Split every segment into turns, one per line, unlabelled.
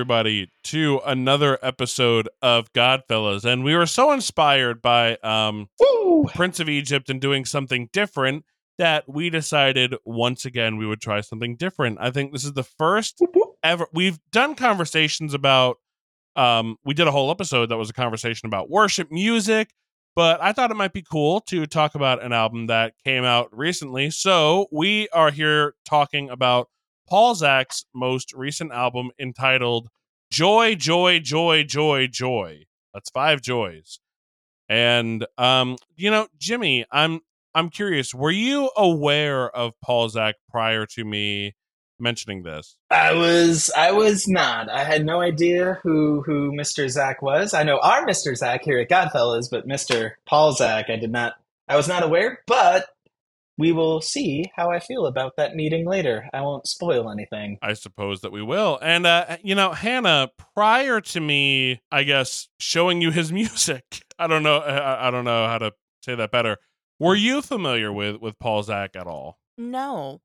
everybody, to another episode of Godfellas. And we were so inspired by um, Prince of Egypt and doing something different that we decided once again we would try something different. I think this is the first ever. We've done conversations about, um, we did a whole episode that was a conversation about worship music, but I thought it might be cool to talk about an album that came out recently. So we are here talking about Paul Zach's most recent album entitled Joy, Joy, Joy, Joy, Joy. That's five joys. And um, you know, Jimmy, I'm I'm curious, were you aware of Paul Zach prior to me mentioning this?
I was I was not. I had no idea who who Mr. Zach was. I know our Mr. Zach here at Godfellas, but Mr. Paul Zach, I did not. I was not aware. But we will see how I feel about that meeting later. I won't spoil anything.
I suppose that we will. And uh, you know, Hannah, prior to me, I guess showing you his music, I don't know, I, I don't know how to say that better. Were you familiar with with Paul Zach at all?
No,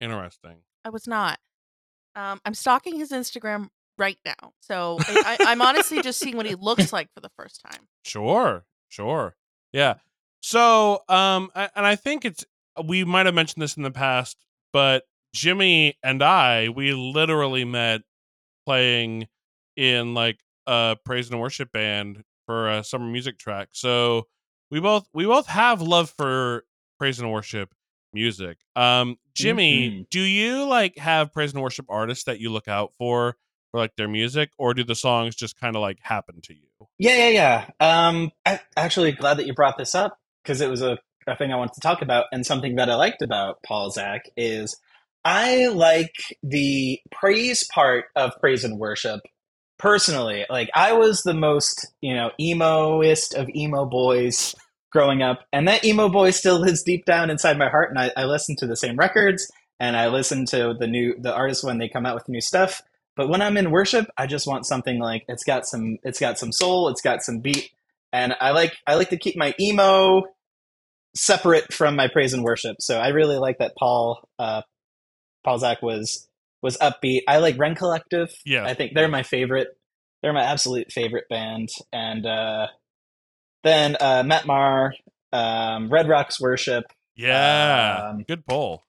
Interesting.
I was not. Um, I'm stalking his Instagram right now, so I, I, I'm honestly just seeing what he looks like for the first time.
Sure, sure, yeah. So, um, a- and I think it's we might have mentioned this in the past, but Jimmy and I, we literally met playing in like a praise and worship band for a summer music track. So we both we both have love for praise and worship music. Um, Jimmy,
Mhm.
do you like have praise and worship artists that you look out for for like their music, or do the songs just kind of like happen to you?
Yeah, yeah, yeah. Um, I actually glad that you brought this up because it was a, a thing I wanted to talk about, and something that I liked about Paul Zach is I like the praise part of praise and worship personally. Like I was the most, you know, emoist of emo boys growing up, and that emo boy still lives deep down inside my heart. And I, I listen to the same records, and I listen to the new the artists when they come out with new stuff. But when I'm in worship, I just want something like it's got some it's got some soul, it's got some beat, and I like I like to keep my emo separate from my praise and worship. So I really like that Paul uh, Paul Zach was was upbeat. I like Rend Collective.
Yeah.
I think they're my favorite. They're my absolute favorite band. And uh, then uh, Matt Maher, um, Red Rocks Worship.
Yeah,
Um,
good poll.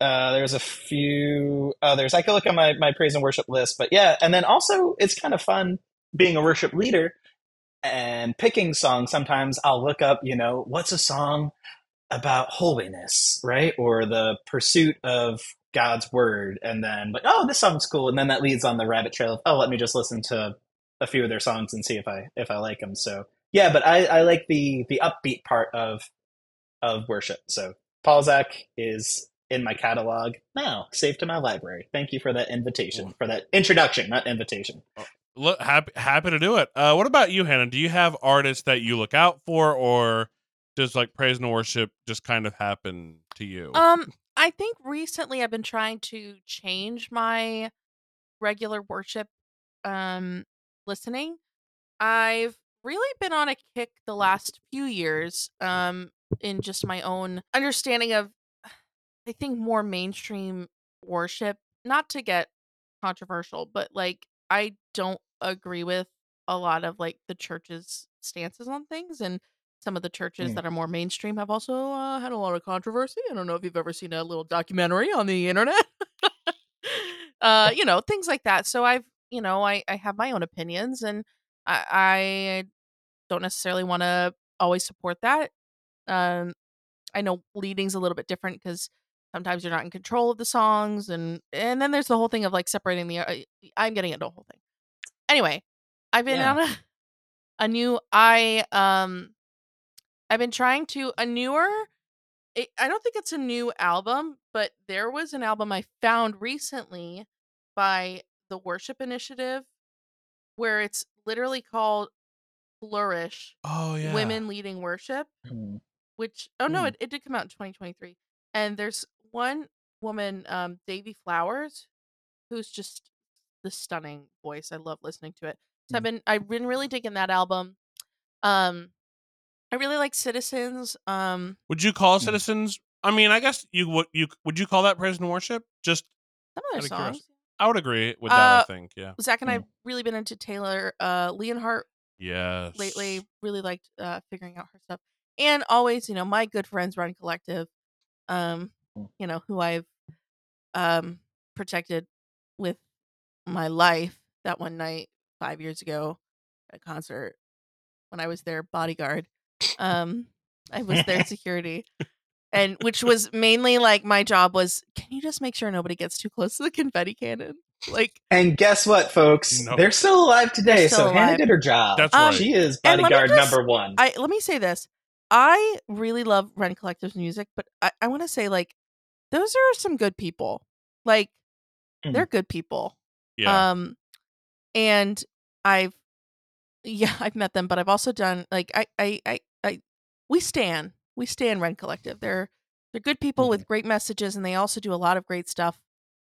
Uh, there's a few others. I could look at my, my praise and worship list, but yeah. And then also, it's kind of fun being a worship leader and picking songs. Sometimes I'll look up, you know, what's a song about holiness, right? Or the pursuit of God's word. And then, like, oh, this song's cool. And then that leads on the rabbit trail of, oh, let me just listen to a few of their songs and see if I if I like them. So yeah, but I, I like the the upbeat part of of worship. So Paul Zach is in my catalog now, saved to my library. Thank you for that invitation, for that introduction, not invitation.
Oh, Look, happy happy to do it. Uh, what about you, Hannah? Do you have artists that you look out for, or does like praise and worship just kind of happen to you?
Um, I think recently I've been trying to change my regular worship um listening. I've really been on a kick the last few years um in just my own understanding of I think more mainstream worship, not to get controversial, but like I don't agree with a lot of like the church's stances on things and some of the churches
Mm.
that are more mainstream have also uh, had a lot of controversy. I don't know if you've ever seen a little documentary on the internet. uh, you know, things like that. So I've, you know, I, I have my own opinions and I, I don't necessarily want to always support that. Um, I know leading's a little bit different because sometimes you're not in control of the songs and and then there's the whole thing of like separating the uh, i'm getting into a whole thing anyway i've been
Yeah.
on a a new I um I've been trying to a newer it, I don't think it's a new album, but there was an album I found recently by the Worship Initiative where it's literally called Flourish
Oh yeah.
Women Leading Worship,
Hmm.
which oh no,
Hmm.
it, it did come out in 2023. And there's one woman, um, Davy Flowers, who's just the stunning voice. I love listening to it. So I've
Mm.
been I've been really digging that album. Um I really like Citizens. Um
Would you call
Hmm.
Citizens? I mean, I guess you would. You would you call that praise and worship? Just
some of their songs.
I would agree with that. I
Uh,
think. Yeah.
Zach and
Mm.
I've really been into Taylor uh Leonhardt
Yes.
lately. Really liked uh figuring out her stuff. And always, you know, my good friends Rend Collective, um. You know, who I've um protected with my life that one night five years ago at a concert when I was their bodyguard. Um I was their security. And which was mainly like my job was can you just make sure nobody gets too close to the confetti cannon? Like
And guess what, folks?
No.
They're still alive today,
still
so Hannah did her job.
That's
Um,
right.
She is
and let me
bodyguard
just-
number one.
I let me say this. I really love Rend Collective's music, but I, I want to say like those are some good people. Like
Mhm.
they're good people.
yeah.
Um and I've yeah, I've met them, but I've also done like I I I, I we stand. We stand Rend Collective. They're they're good people with great messages and they also do a lot of great stuff.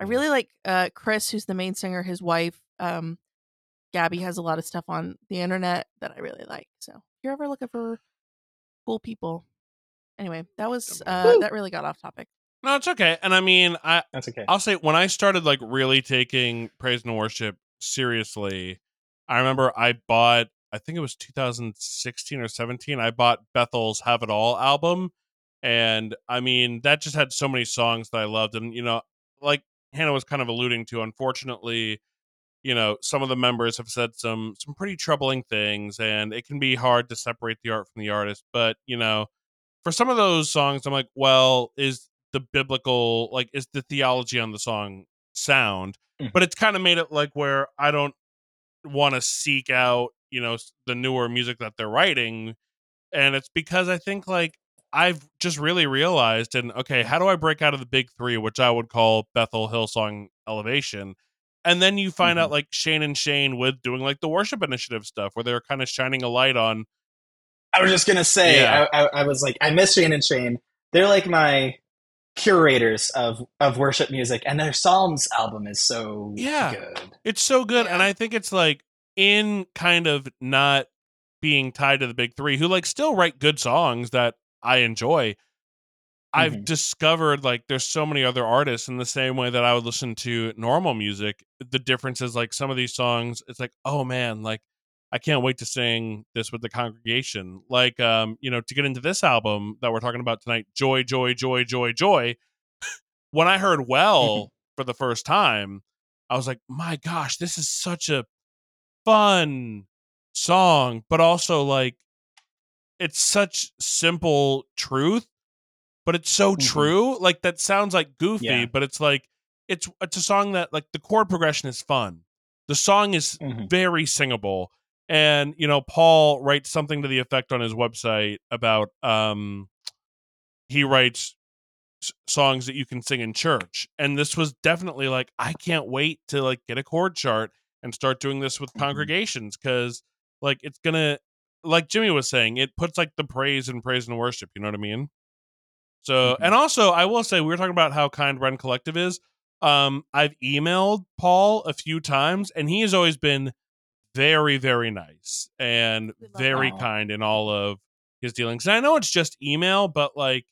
I
Mhm.
really like uh Chris, who's the main singer, his wife, um Gabby has a lot of stuff on the internet that I really like. So if you're ever looking for cool people. Anyway, that was uh
Woo.
that really got off topic.
No, it's okay. And I mean, I
That's okay.
I'll say when I started like really taking praise and worship seriously, I remember I bought I think it was 2016 or 17. I bought Bethel's Have It All album, and I mean that just had so many songs that I loved, and you know, like Hannah was kind of alluding to, unfortunately, you know, some of the members have said some some pretty troubling things, and it can be hard to separate the art from the artist. But you know, for some of those songs, I'm like, well, is the biblical like is the theology on the song sound?
Mhm.
But it's kind of made it like where I don't want to seek out you know the newer music that they're writing, and it's because I think like I've just really realized and okay, how do I break out of the big three, which I would call Bethel, Hillsong, Elevation, and then you find out like Shane and Shane with doing like the worship initiative stuff where they're kind of shining a light on
I was just gonna say,
Yeah.
I, I, I was like, I miss Shane and Shane. They're like my curators of of worship music, and their Psalms album is so
Yeah.
good.
It's so good, and I think it's like in kind of not being tied to the big three, who like still write good songs that I enjoy. I've
Mhm.
discovered like there's so many other artists in the same way that I would listen to normal music. The difference is like some of these songs, it's like, oh man, like I can't wait to sing this with the congregation. Like, um, you know, to get into this album that we're talking about tonight, Joy, Joy, Joy, Joy, Joy. when I heard Well for the first time, I was like, my gosh, this is such a fun song, but also like it's such simple truth, but it's so
Mhm.
true. Like that sounds like goofy,
Yeah.
but it's like it's it's a song that like the chord progression is fun. The song is
Mhm.
very singable. And you know, Paul writes something to the effect on his website about um he writes songs that you can sing in church. And this was definitely like I can't wait to like get a chord chart and start doing this with
Mhm.
congregations cuz like it's to like Jimmy was saying, it puts like the praise and praise and worship, you know what I mean? So,
Mhm.
and also I will say we were talking about how kind Rend Collective is. Um I've emailed Paul a few times and he has always been very very nice and very
that.
kind in all of his dealings. And I know it's just email, but like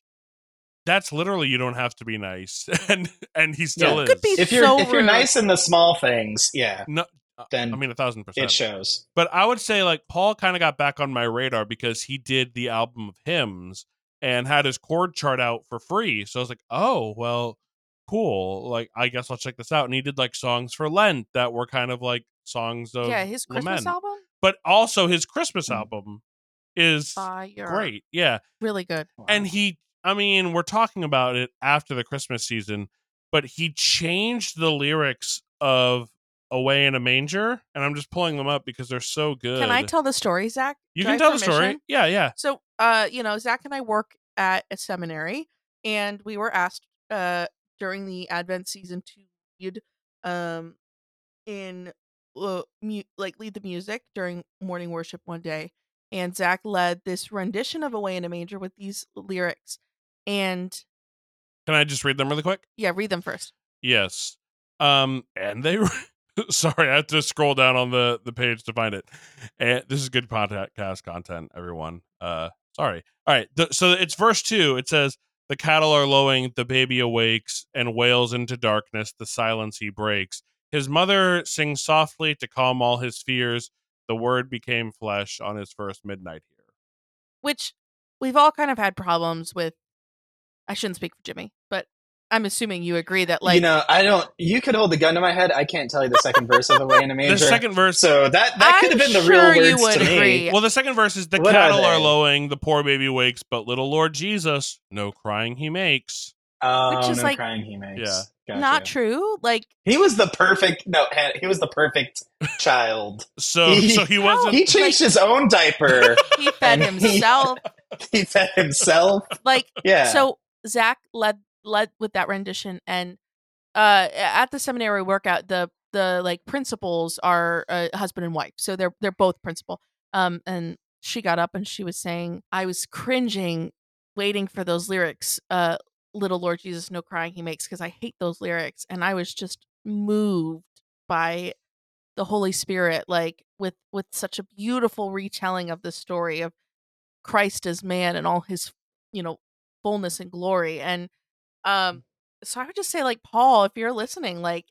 that's literally you don't have to be nice, and and he still
Yeah.
is.
Could be
If you're
so
if you're
rude.
nice in the small things, yeah,
no, uh,
then
I mean a thousand percent.
it shows.
But I would say like Paul kind of got back on my radar because he did the album of hymns and had his chord chart out for free. So I was like, oh well, cool. Like I guess I'll check this out. And he did like songs for Lent that were kind of like songs of
yeah, his Christmas
lament.
album
but also his Christmas
Mm.
album is
fire.
great. Yeah.
Really good.
And he, I mean, we're talking about it after the Christmas season, but he changed the lyrics of Away in a Manger, and I'm just pulling them up because they're so good.
Can I tell the story, Zach?
You
Do
can tell the story. Yeah, yeah.
So, uh, you know, Zach and I work at a seminary, and we were asked uh during the Advent season to read um in uh, mu- like lead the music during morning worship one day, and Zach led this rendition of "Away in a Manger" with these lyrics, and
Can I just read them really quick?
yeah, read them first.
Yes. Um, and they were sorry, I have to scroll down on the the page to find it. And this is good podcast content, everyone. Uh, sorry. All right. The, so it's verse two. It says, "The cattle are lowing, the baby awakes and wails into darkness. The silence he breaks. His mother sings softly to calm all his fears. The word became flesh on his first midnight here."
Which we've all kind of had problems with. I shouldn't speak for Jimmy, but I'm assuming you agree that like
you know, I don't. You could hold the gun to my head. I can't tell you the second verse of the way in a Manger."
The second verse.
so that that could have been the
sure
real
you
words
would
to me.
Well, the second verse is the
What
cattle are,
they?
lowing, the poor baby wakes, but little Lord Jesus, no crying he makes.
Oh,
Which is
no
like-
crying he makes.
Yeah.
Gotcha.
not true. Like
He was the perfect. No, he was the perfect child.
So,
He-
so he wasn't.
He changed his own diaper.
he fed
And he-
himself.
he fed himself.
like
Yeah.
so Zach led led with that rendition and uh at the seminary workout the the like principals are uh, husband and wife so they're they're both principal um and she got up and she was saying I was cringing waiting for those lyrics uh little lord Jesus no crying he makes because I hate those lyrics and I was just moved by the holy spirit like with with such a beautiful retelling of the story of Christ as man and all his you know fullness and glory and um so i would just say like paul if you're listening like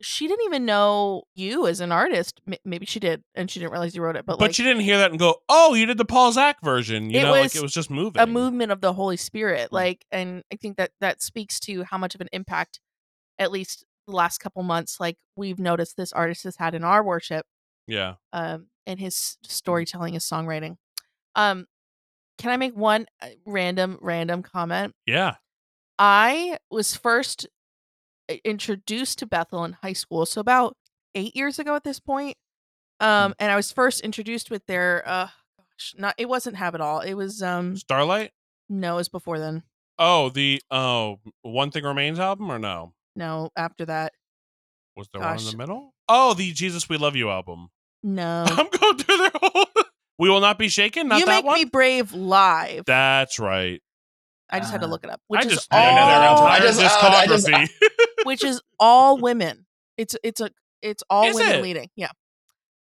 she didn't even know you as an artist M- maybe she did and she didn't realize you wrote it but,
but
like
you didn't hear that and go, "Oh, you did the Paul Zach version." You
It
know, like it was just moving.
a movement of the holy spirit
Mm.
like and i think that that speaks to how much of an impact at least the last couple months like we've noticed this artist has had in our worship
Yeah.
um and his storytelling his songwriting um can i make one uh, random random comment
Yeah.
I was first introduced to Bethel in high school, so about eight years ago at this point. Um, and I was first introduced with their uh, gosh, not it wasn't Have It All. It was um,
Starlight.
no, it was before then.
Oh, the oh, One Thing Remains album or no?
No, after that,
Was there one in the middle? Oh, the Jesus We Love You album.
no.
I'm going through their whole. we will not be shaken. Not
you
that
make
one.
me brave live.
That's right.
I just had to
Uh,
look it up, which
I
is
just
I don't know
named
their
their
own
all,
I just- uh, I just-
discography.
which is all women. It's it's a it's all
Is
women
it?
leading. Yeah.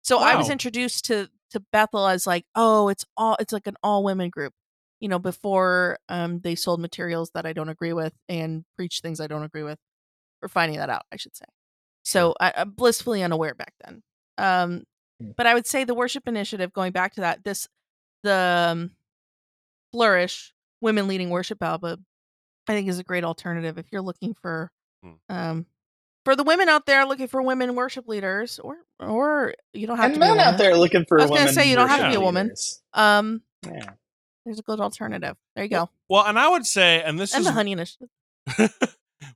So I was introduced to to Bethel as like, oh, it's all it's like an all women group. You know, before um they sold materials that I don't agree with and preach things I don't agree with. Or finding that out, I should say. So I, I'm blissfully unaware back then. Um
Hmm.
but I would say the worship initiative, going back to that, this the um, flourish women leading worship album, I think is a great alternative if you're looking for
Hmm.
um for the women out there looking for women worship leaders or or you don't have
and
to be a
men out
woman.
there looking for
I was gonna say, you don't
have to be a
woman.
leaders.
um
Yeah.
there's a good alternative there you go
well, and I would say, and this
and
is
the honey initiative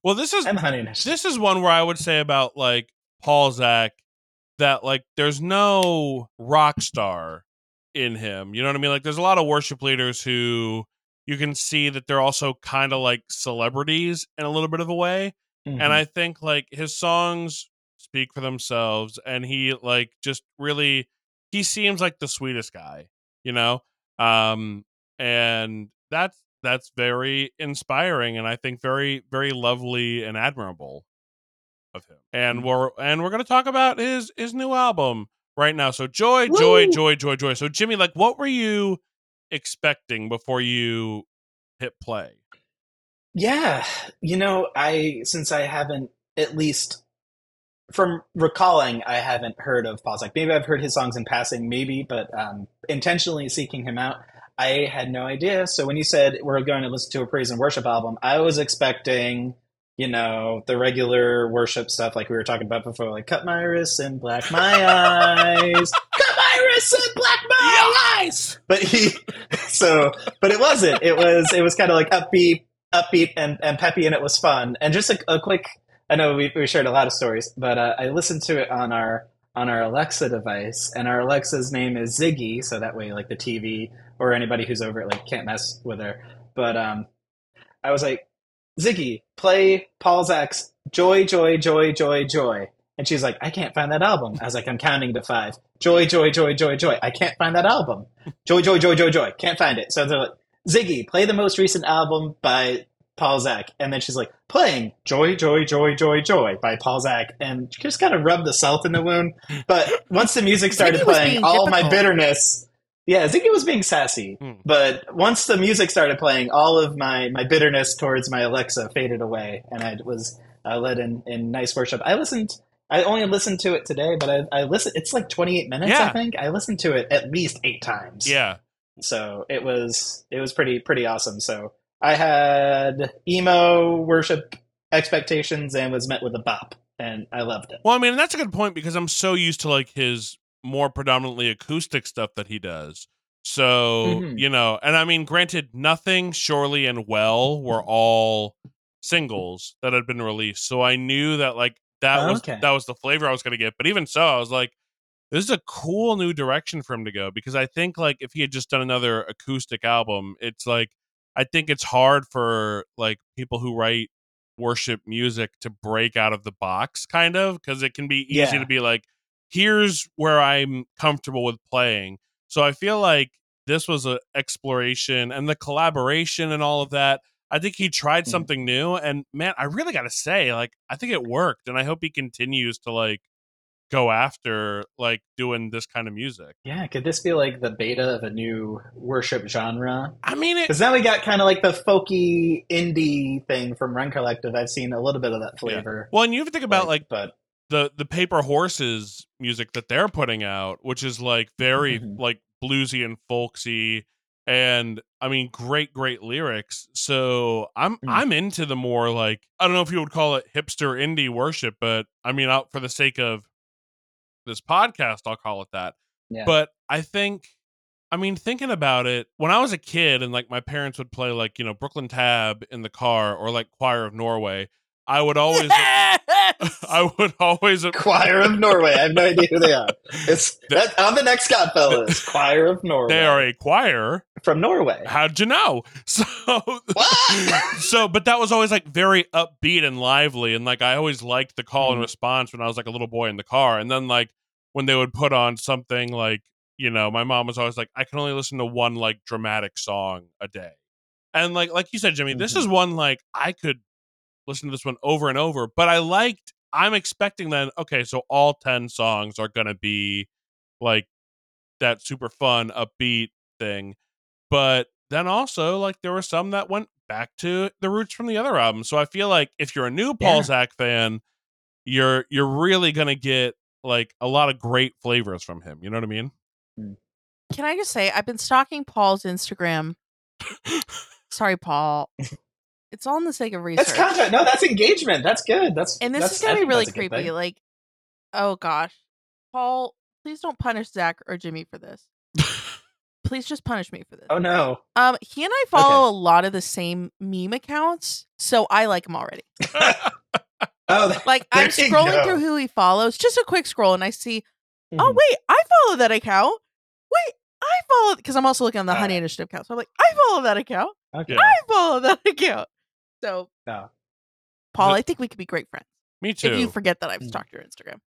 well, this is
And honey initiative.
this is one where I would say about like Paul Zach that like there's no rock star in him. You know what I mean? Like there's a lot of worship leaders who you can see that they're also kind of like celebrities in a little bit of a way.
Mhm.
And I think like his songs speak for themselves and he like just really he seems like the sweetest guy, you know? Um and that's that's very inspiring and I think very very lovely and admirable of him. And we're and we're going to talk about his his new album right now. So joy, joy,
Woo!
joy, joy, joy. So Jimmy, like what were you expecting before you hit play?
Yeah, you know, I since I haven't at least from recalling, I haven't heard of Paul Zach. Maybe I've heard his songs in passing, maybe, but um, intentionally seeking him out, I had no idea. So when you said we're going to listen to a praise and worship album, I was expecting, you know, the regular worship stuff like we were talking about before, like cut my wrists and black my eyes, wrists and black eyes. But he, so, but it wasn't. It was, it was kind of like upbeat upbeat and, and peppy and it was fun and just a, a quick I know we, we shared a lot of stories, but uh, I listened to it on our on our Alexa device, and our Alexa's name is Ziggy, so that way like the TV or anybody who's over it like can't mess with her. But um, I was like, Ziggy, play Paul Zach's Joy, Joy, Joy, Joy, Joy. And she's like, I can't find that album. I was like, I'm counting to five. Joy, joy, joy, joy, joy. I can't find that album. Joy, joy, joy, joy, joy. Can't find it. So they're like, Ziggy, play the most recent album by Paul Zach. And then she's like, playing Joy, Joy, Joy, Joy, Joy by Paul Zach. And she just kind of rubbed the salt in the wound. But once the music started playing,
being
all my bitterness. Yeah, Ziggy was being sassy.
Hmm.
But once the music started playing, all of my, my bitterness towards my Alexa faded away. And I was uh, led in, in nice worship. I listened. I only listened to it today, but I, I listened. It's like 28 minutes,
Yeah.
I think. I listened to it at least eight times
Yeah.
so it was it was pretty pretty awesome so i had emo worship expectations and was met with a bop and i loved it
Well, I mean, that's a good point because I'm so used to like his more predominantly acoustic stuff that he does. So,
Mhm.
you know, and I mean, granted, nothing, surely, and well were all singles that had been released. So I knew that like that oh, was
Okay.
that was the flavor I was going to get. But even so, I was like, this is a cool new direction for him to go because I think like if he had just done another acoustic album, it's like I think it's hard for like people who write worship music to break out of the box kind of because it can be easy
Yeah.
to be like here's where i'm comfortable with playing so i feel like this was a exploration and the collaboration and all of that i think he tried
Mhm.
something new and man i really gotta say like i think it worked and i hope he continues to like go after like doing this kind of music
yeah could this be like the beta of a new worship genre
i mean it
because now we got kind of like the folky indie thing from rend collective i've seen a little bit of that flavor
well and you have to think about like
but
the the paper horses music that they're putting out which is like very
Mhm.
like bluesy and folksy and i mean great great lyrics so i'm
Mm.
i'm into the more like i don't know if you would call it hipster indie worship but i mean out for the sake of this podcast i'll call it that
yeah
but i think i mean thinking about it when i was a kid and like my parents would play like you know brooklyn tab in the car or like choir of norway i would always
Yes!
i would always
choir of norway. I have no idea who they are. It's that, i'm the next godfellas. choir of norway.
They are a choir
from norway.
How'd you know? So so but that was always like very upbeat and lively and like i always liked the call and
Mhm.
response when i was like a little boy in the car and then like when they would put on something like you know my mom was always like i can only listen to one like dramatic song a day. And like like you said jimmy this
Mhm.
is one like i could listen to this one over and over but i liked i'm expecting then okay so all 10 songs are gonna be like that super fun upbeat thing but then also like there were some that went back to the roots from the other album so i feel like if you're a new paul
Yeah.
zach fan you're you're really gonna get like a lot of great flavors from him you know what i mean mm.
Can I just say I've been stalking Paul's Instagram. Sorry, Paul. It's all in the sake of research.
That's content. No, that's engagement. That's good. That's
and this
that's,
is gonna be really
that's a good
creepy. Like, oh gosh, Paul, please don't punish Zach or Jimmy for this. please just punish me for this.
Oh no.
Um, he and I follow a lot of the same meme accounts, so I like him already.
Oh, that-
Like I'm scrolling through who he follows, just a quick scroll, and I see, oh
Mhm.
wait, I follow that account. Wait, I follow because I'm also looking on the Honey
Alright.
Initiative account. So I'm like, I follow that account.
okay.
I follow that account. So,
No.
Paul,
The-
I think we could be great friends.
me too
If you forget that I've stalked your Instagram.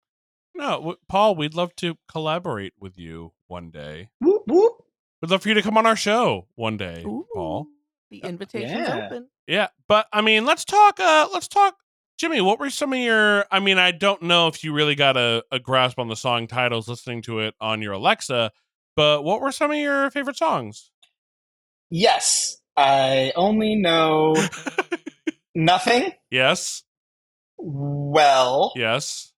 no w- paul we'd love to collaborate with you one day
Whoop, whoop.
we'd love for you to come on our show one day paul
the invitation's
yeah.
open.
Yeah, but I mean, let's talk. Uh, let's talk, Jimmy. What were some of your? I mean, I don't know if you really got a, a grasp on the song titles listening to it on your Alexa, but what were some of your favorite songs?
Yes. I only know nothing.
yes,
Well,
yes,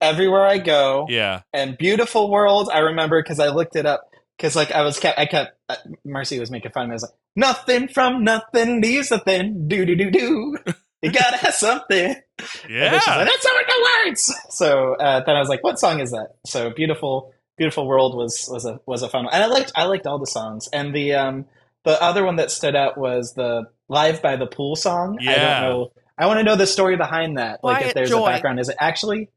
everywhere I go,
yeah,
and beautiful world. I remember because I looked it up because like I was kept I kept uh, Marcy was making fun of me. I was like, nothing from nothing leaves a thing. Do do do do. You gotta have something. She's like,
yeah.
That's not the words. So uh, then I was like, "What song is that?" So "Beautiful, Beautiful World" was was a was a fun one, and I liked I liked all the songs. And the um the other one that stood out was the "Live by the Pool" song. I don't know I want to know the story behind that. like if there's
joy.
a background, is it actually?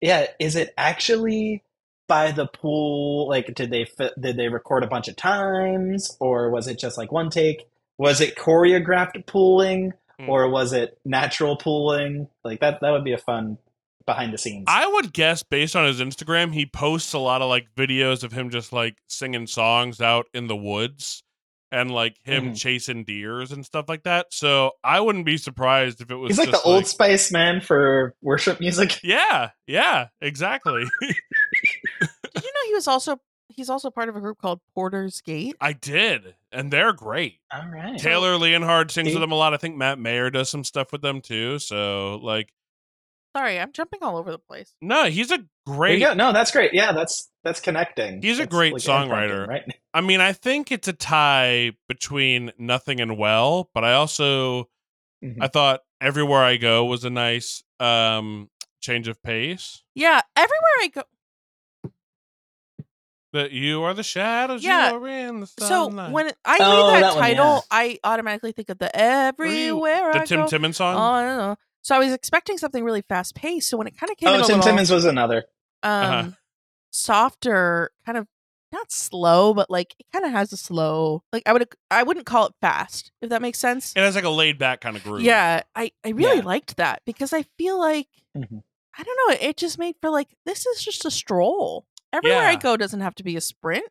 Yeah, is it actually by the pool? Like, did they did they record a bunch of times, or was it just like one take? Was it choreographed pooling,
Hmm.
or was it natural pooling? Like that that would be a fun behind the scenes.
I would guess based on his Instagram, he posts a lot of like videos of him just like singing songs out in the woods and like him
Mhm.
chasing deers and stuff like that. So I wouldn't be surprised if it was
He's like the
just,
Old Spice man for worship music.
Yeah, yeah, exactly.
Did you know he was also he's also part of a group called Porter's Gate?
I did, and they're great.
All right.
Taylor Leonhardt sings
See?
with them a lot. I think Matt Maher does some stuff with them too. So like,
Sorry, I'm jumping all over the place.
no, he's a
There
great.
you go. No, that's great. Yeah, that's that's connecting.
He's a
That's
great
like
songwriter.
right?
I mean, I think it's a tie between Nothing and Well, but I also
Mhm.
I thought Everywhere I Go was a nice um change of pace.
Yeah, everywhere I go.
That you are the shadows,
Yeah.
you are in the sunlight.
So when I
Oh,
read that,
that one,
title,
yeah.
I automatically think of the everywhere
the
I
Tim
go.
Timmons song,
Oh, I don't know. So I was expecting something really fast paced. So when it kind of came in
Oh,
a
Tim
little
Timmons was another.
um
Uh-huh.
softer, kind of not slow, but like it kind of has a slow. Like I would I wouldn't call it fast if that makes sense.
it has like a laid back kind of groove.
Yeah, I I really
Yeah.
liked that because I feel like
Mhm.
I don't know. It just made for like this is just a stroll. Everywhere I go doesn't have to be a sprint.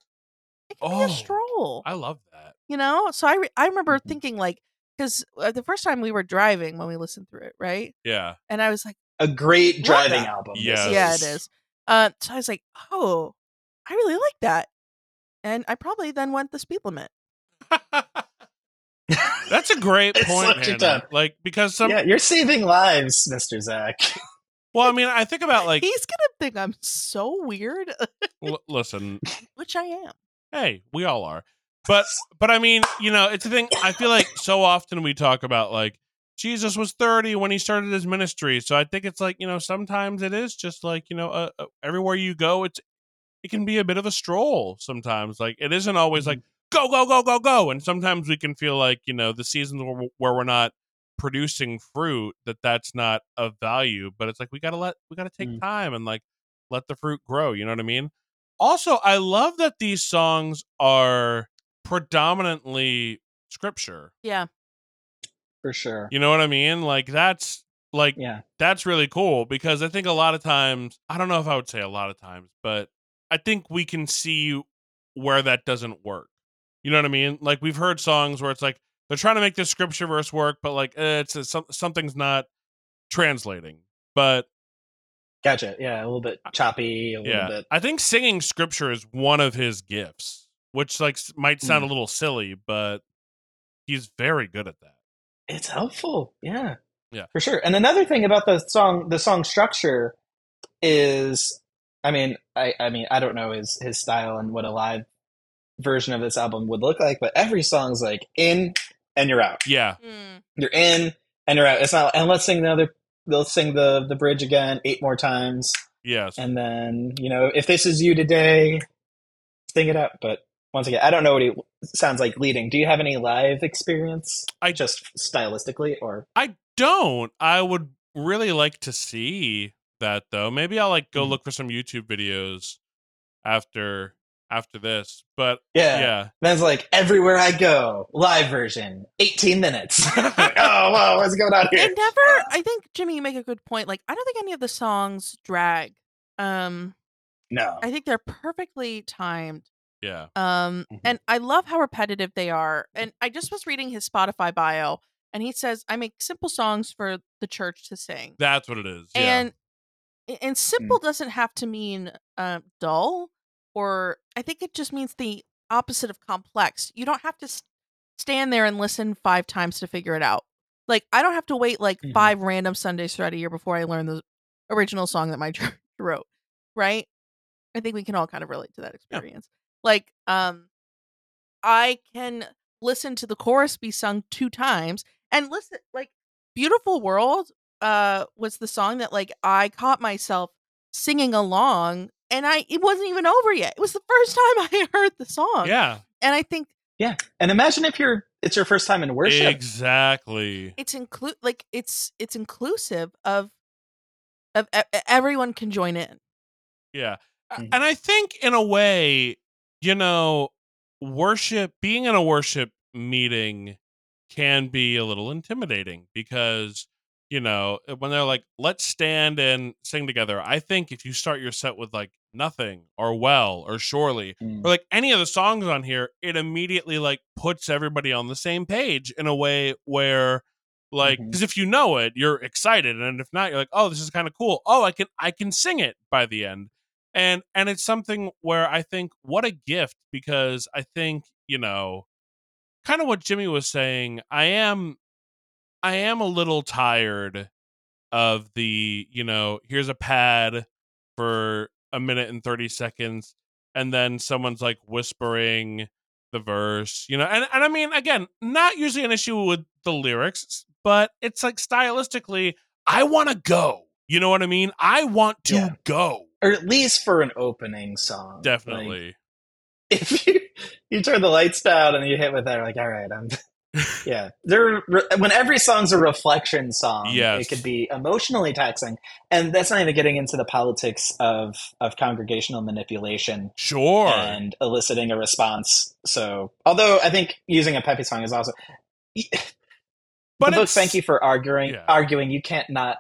It can be
Oh,
a stroll.
I love that.
you know. So I re- I remember
Mhm.
thinking like because uh, the first time we were driving when we listened through it, right?
Yeah,
And I was like,
A great driving album. this
Yes.
yeah, it is. Uh, so I was like, oh, I really like that, and I probably then went the speed limit.
that's a great point, Hannah. Like because some.
yeah, you're saving lives, Mister Zach.
Well, I mean, I think about like.
He's gonna think I'm so weird,
l- listen,
which I am.
hey, we all are. But but I mean, you know, it's a thing. I feel like so often we talk about like Jesus was 30 when he started his ministry. So I think it's like, you know, sometimes it is just like, you know, uh, uh, everywhere you go, it's it can be a bit of a stroll sometimes. Like it isn't always like go go go go go and sometimes we can feel like, you know, the seasons where, where we're not producing fruit that that's not of value, but it's like we got to let we got to take
Mm.
time and like let the fruit grow, you know what I mean? Also, I love that these songs are predominantly scripture.
Yeah,
For sure.
You know what I mean? Like that's like
Yeah.
that's really cool because I think a lot of times, I don't know if I would say a lot of times, but I think we can see where that doesn't work. You know what I mean? Like we've heard songs where it's like they're trying to make this scripture verse work, but like eh, it's a, some, something's not translating. But
Gotcha. Yeah, a little bit choppy, a little
yeah,
bit.
I think singing scripture is one of his gifts, which like might sound a little silly, but he's very good at that.
It's helpful. Yeah.
Yeah.
For sure. And another thing about the song the song structure is I mean, I I mean, I don't know his his style and what a live version of this album would look like, but every song's like in and you're out.
Yeah,
Mm.
You're in and you're out. It's not and let's sing the other let's sing the the bridge again eight more times.
yes.
And then, you know, if this is you today, sing it out. But once again, I don't know what he sounds like leading. Do you have any live experience?
I-
just stylistically or
I don't. I would really like to see that though. Maybe I'll like go
Mhm.
look for some YouTube videos after after this. But
yeah.
yeah.
Then it's like everywhere I go, live version, 18 minutes. like, oh, whoa, what's going on here?
It never. I think Jimmy, you make a good point. Like I don't think any of the songs drag. Um,
No.
I think they're perfectly timed.
Yeah.
Um,
Mhm.
and I love how repetitive they are. And I just was reading his Spotify bio, and he says, "I make simple songs for the church to sing."
That's what it is. Yeah.
and and simple doesn't have to mean um, dull, or I think it just means the opposite of complex. You don't have to s- stand there and listen five times to figure it out. Like I don't have to wait like
Mhm.
five random Sundays throughout a year before I learn the original song that my church wrote. Right? I think we can all kind of relate to that experience. Like, um, I can listen to the chorus be sung two times and listen like beautiful world uh was the song that like i caught myself singing along and i it wasn't even over yet it was the first time i heard the song
yeah.
and i think yeah
And imagine if you're it's your first time in worship.
Exactly.
It's include like it's it's inclusive of of everyone can join in.
Yeah. A-
Mhm.
And I think in a way, you know, worship being in a worship meeting can be a little intimidating because you know, when they're like, let's stand and sing together. I think if you start your set with like nothing or well or surely
Mm.
or like any of the songs on here, it immediately like puts everybody on the same page in a way where like because if you know it, you're excited, and if not, you're like, oh, this is kind of cool. Oh, I can I can sing it by the end, and and it's something where I think what a gift because I think you know, kind of what Jimmy was saying. I am I am a little tired of the you know here's a pad for a minute and 30 seconds and then someone's like whispering the verse you know and, and i mean again not usually an issue with the lyrics but it's like stylistically i want to go you know what i mean i want to
Yeah.
go
or at least for an opening song. Like,
definitely
if you you turn the lights down and you hit with that, you're like, all right, I'm. yeah, there. When every song's a reflection song,
Yes.
it could be emotionally taxing, and that's not even getting into the politics of of congregational manipulation
sure
and eliciting a response. So, although I think using a peppy song is also.
but
the book thank you for arguing
Yeah.
arguing you can't not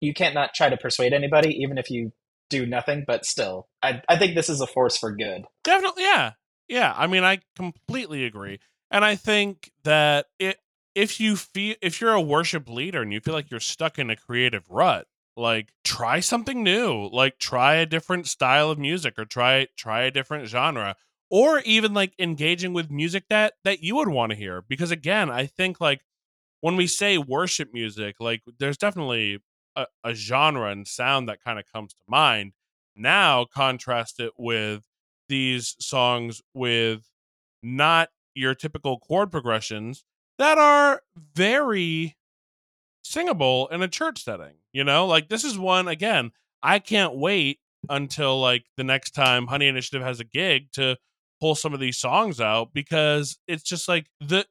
you can't not try to persuade anybody even if you do nothing but still i, I think this is a force for good
Definitely, yeah, yeah. I mean, I completely agree, and I think that it if you feel if you're a worship leader and you feel like you're stuck in a creative rut, like try something new, like try a different style of music or try try a different genre, or even like engaging with music that that you would want to hear. Because again, I think like when we say worship music, like there's definitely a, a genre and sound that kind of comes to mind. Now contrast it with these songs with not your typical chord progressions that are very singable in a church setting. You know, like this is one again. I can't wait until like the next time Honey Initiative has a gig to pull some of these songs out because it's just like the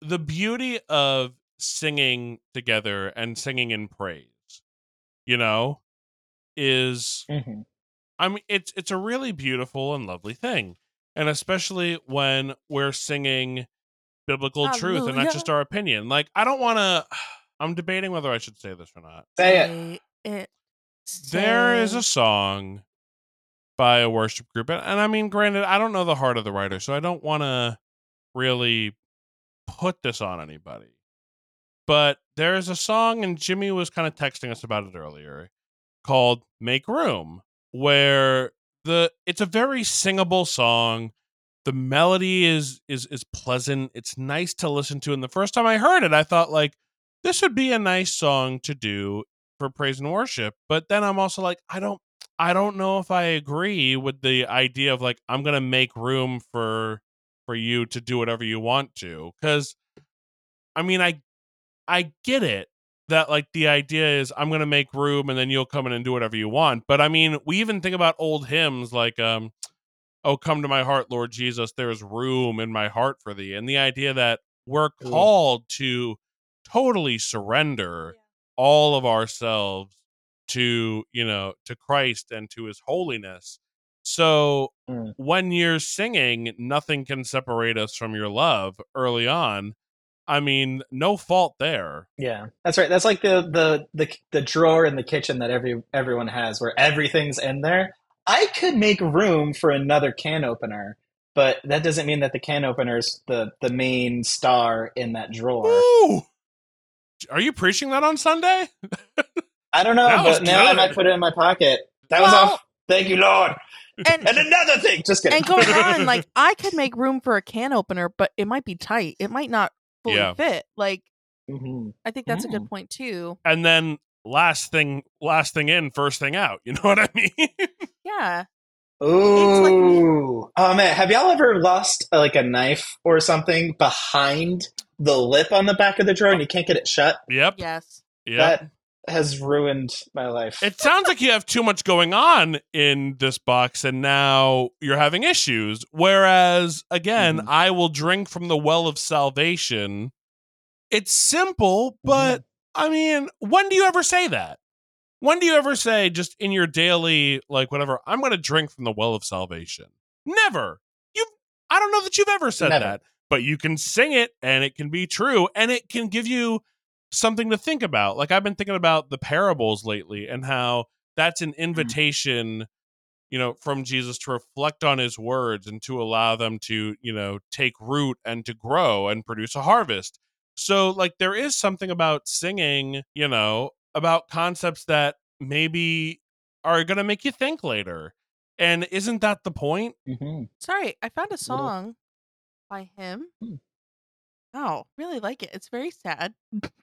the beauty of singing together and singing in praise. You know, is
mm-hmm.
I mean, it's it's a really beautiful and lovely thing, and especially when we're singing biblical truth and not just our opinion. Like, I don't want to. I'm debating whether I should say this or not.
say it
Say it.
There is a song by a worship group, and, and I mean, granted, I don't know the heart of the writer, so I don't want to really put this on anybody. But there is a song, and Jimmy was kind of texting us about it earlier, called "Make Room," where the it's a very singable song. The melody is is is pleasant. It's nice to listen to. And the first time I heard it, I thought like this would be a nice song to do for praise and worship. But then I'm also like, I don't I don't know if I agree with the idea of like I'm gonna make room for for you to do whatever you want to. Cause I mean I I get it that like the idea is I'm gonna make room and then you'll come in and do whatever you want. But I mean, we even think about old hymns like um Oh come to my heart, Lord Jesus, there is room in my heart for thee. And the idea that we're called to totally surrender all of ourselves to you know to christ and to his holiness so
Mm.
when you're singing nothing can separate us from your love early on i mean no fault there.
Yeah that's right. That's like the the the, the drawer in the kitchen that every everyone has where everything's in there. I could make room for another can opener but that doesn't mean that the can opener's the the main star in that drawer.
Ooh! are you preaching that on sunday?
I don't know
That
but now i might put it in my pocket. That was off thank you lord.
And
and another thing just kidding.
and going on, like I could make room for a can opener, but it might be tight. It might not fully
Yeah.
fit. Like
Mhm.
I think that's a
Mm.
good point too.
and then last thing last thing in first thing out you know what i mean
Yeah.
Ooh. oh man, have y'all ever lost uh, like a knife or something behind the lip on the back of the drawer and you can't get it shut?
yep
Yes.
yep
That has ruined my life.
It sounds like you have too much going on in this box and now you're having issues. Whereas, again,
Mhm.
I will drink from the well of salvation. It's simple, but I mean, when do you ever say that? When do you ever say, just in your daily, like, whatever, I'm going to drink from the well of salvation? Never. You, I don't know that you've ever said
Never.
that, but you can sing it and it can be true and it can give you something to think about. Like I've been thinking about the parables lately and how that's an invitation, you know, from Jesus to reflect on his words and to allow them to, you know, take root and to grow and produce a harvest. So like there is something about singing, you know, about concepts that maybe are going to make you think later. And isn't that the point?
Mhm.
Sorry, I found a
Little-
song by him.
Hmm.
Oh, really like it. It's very sad.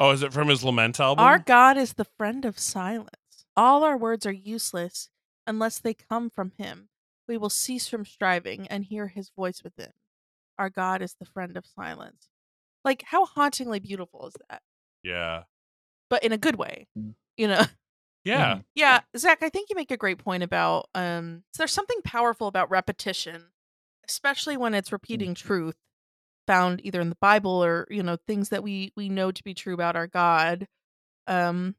Oh, is it from his Lament album?
Our God is the friend of silence. All our words are useless unless they come from him. We will cease from striving and hear his voice within. Our God is the friend of silence. Like, how hauntingly beautiful is that?
yeah.
But in a good way.
Mm.
You know?
Yeah.
Mhm.
Yeah, Zach, I think you make a great point about um so there's something powerful about repetition, especially when it's repeating truth found either in the Bible or, you know, things that we we know to be true about our God. Um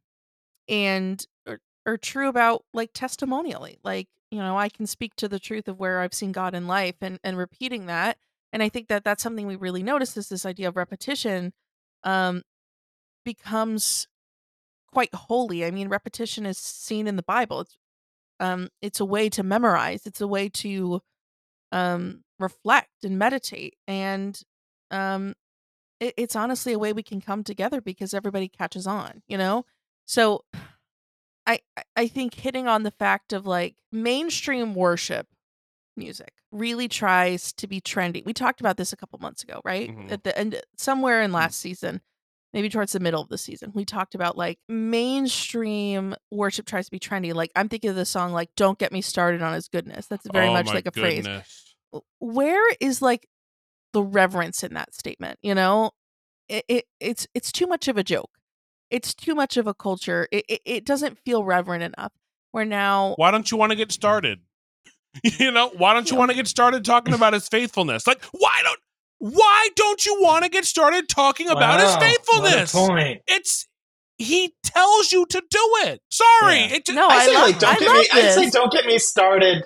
and or, or true about like testimonially. Like, you know, I can speak to the truth of where I've seen God in life and and repeating that. And I think that that's something we really notice is this idea of repetition um becomes quite holy. I mean, repetition is seen in the Bible. It's um it's a way to memorize. It's a way to um reflect and meditate and um it, it's honestly a way we can come together because everybody catches on, you know? So I I- think hitting on the fact of like mainstream worship music really tries to be trendy. We talked about this a couple months ago, right?
Mhm.
At the end somewhere in last season, maybe towards the middle of the season, we talked about like mainstream worship tries to be trendy. Like I'm thinking of the song like "Don't Get Me Started on His Goodness." That's very
Oh
much like a phrase. Where is like the reverence in that statement? You know, it, it it's it's too much of a joke. It's too much of a culture. It it, it doesn't feel reverent enough. Where now
why don't you want to get started? you know, why don't you
Yeah.
want to get started talking about his faithfulness? Like, why don't why don't you want to get started talking about his faithfulness?
Point.
It's he tells you to do it. Sorry,
Yeah.
it just,
No,
I,
I
say
love-
like don't
I
get
love
me. I say
this.
don't get me started.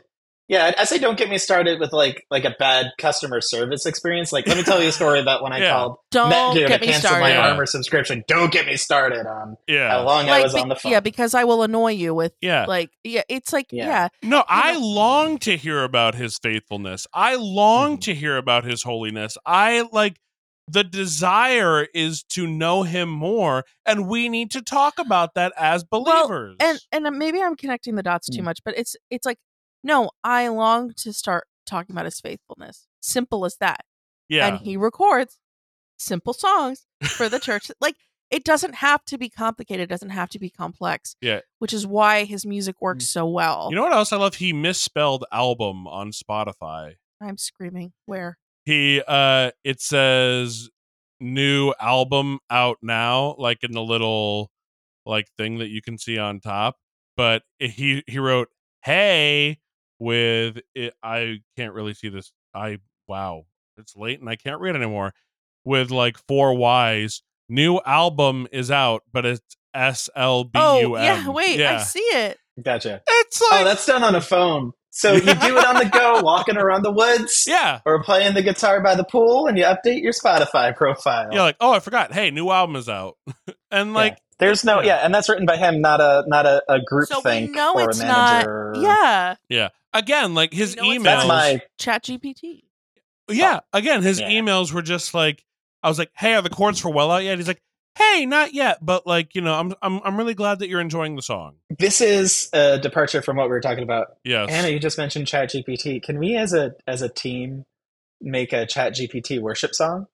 Yeah, I say don't get me started with like like a bad customer service experience. Like, let me tell you a story about when I
Yeah.
called
don't
Netgear
get
to
me
cancel
started.
my armor subscription. Don't get me started on
yeah,
how long I was
be-
on the phone.
Yeah, because I will annoy you with
yeah.
like yeah, it's like
Yeah.
yeah,
No, I
know-
long to hear about his faithfulness. I long
Mhm.
to hear about his holiness. I like the desire is to know him more, and we need to talk about that as
Well,
believers.
and and uh, maybe I'm connecting the dots too
Mm.
much, but it's it's like no, I long to start talking about his faithfulness. Simple as that.
yeah,
And he records simple songs for the church. like it doesn't have to be complicated, it doesn't have to be complex.
Yeah.
Which is why his music works so well.
you know what else I love? He misspelled album on Spotify.
I'm screaming. Where?
He uh, it says new album out now, like in the little like thing that you can see on top. But he he wrote hey with it, I can't really see this. I wow, it's late and I can't read anymore. With like four Y's, new album is out, but it's oh, S L B U
Oh, yeah, wait, I
yeah.
see it.
Gotcha.
It's oh, like
Oh, that's done on a phone. So you do it on the go, walking around the woods,
yeah,
or playing the guitar by the pool, and you update your Spotify profile.
You're Like oh, I forgot. Hey, new album is out, and like
there's no
yeah.
yeah. and that's written by him, not a not a, a group
So we
think or
it's
a
not. Yeah.
yeah, again, like his
know
emails.
that's my
Chat GPT.
Yeah, again, his
Yeah.
emails were just like I was like, "Hey, are the chords for well out yet?" He's like, "Hey, not yet, but like you know, I'm I'm I'm really glad that you're enjoying the song."
This is a departure from what we were talking about.
Yes,
Anna, you just mentioned Chat GPT. Can we, as a as a team, make a Chat GPT worship song?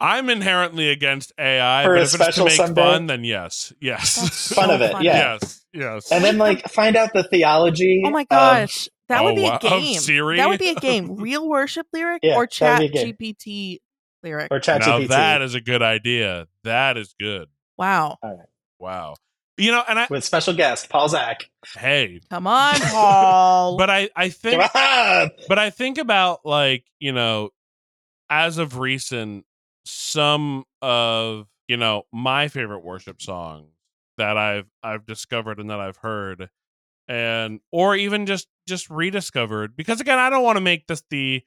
I'm inherently against AI,
For
but
a
if it's to
special
make
Sunday?
fun, then yes, yes,
That's
Fun
so
of it,
funny.
yeah.
yes, yes.
And then like find out the theology.
Oh my
of-
gosh. That
Oh,
would be
wow.
a
Of
game.
Siri?
That would be a game. Real worship lyric
Yeah,
or
that
chat
would be a game.
GPT lyric.
or Chat
now
GPT.
that is a good idea. That is good.
Wow.
Wow. You know, and I
with special guest Paul Zach.
hey,
Come on, Paul.
but I I think
Come on!
but I think about like, you know, as of recent, some of, you know, my favorite worship songs that I've I've discovered and that I've heard and or even just just rediscovered because again, I don't want to make this the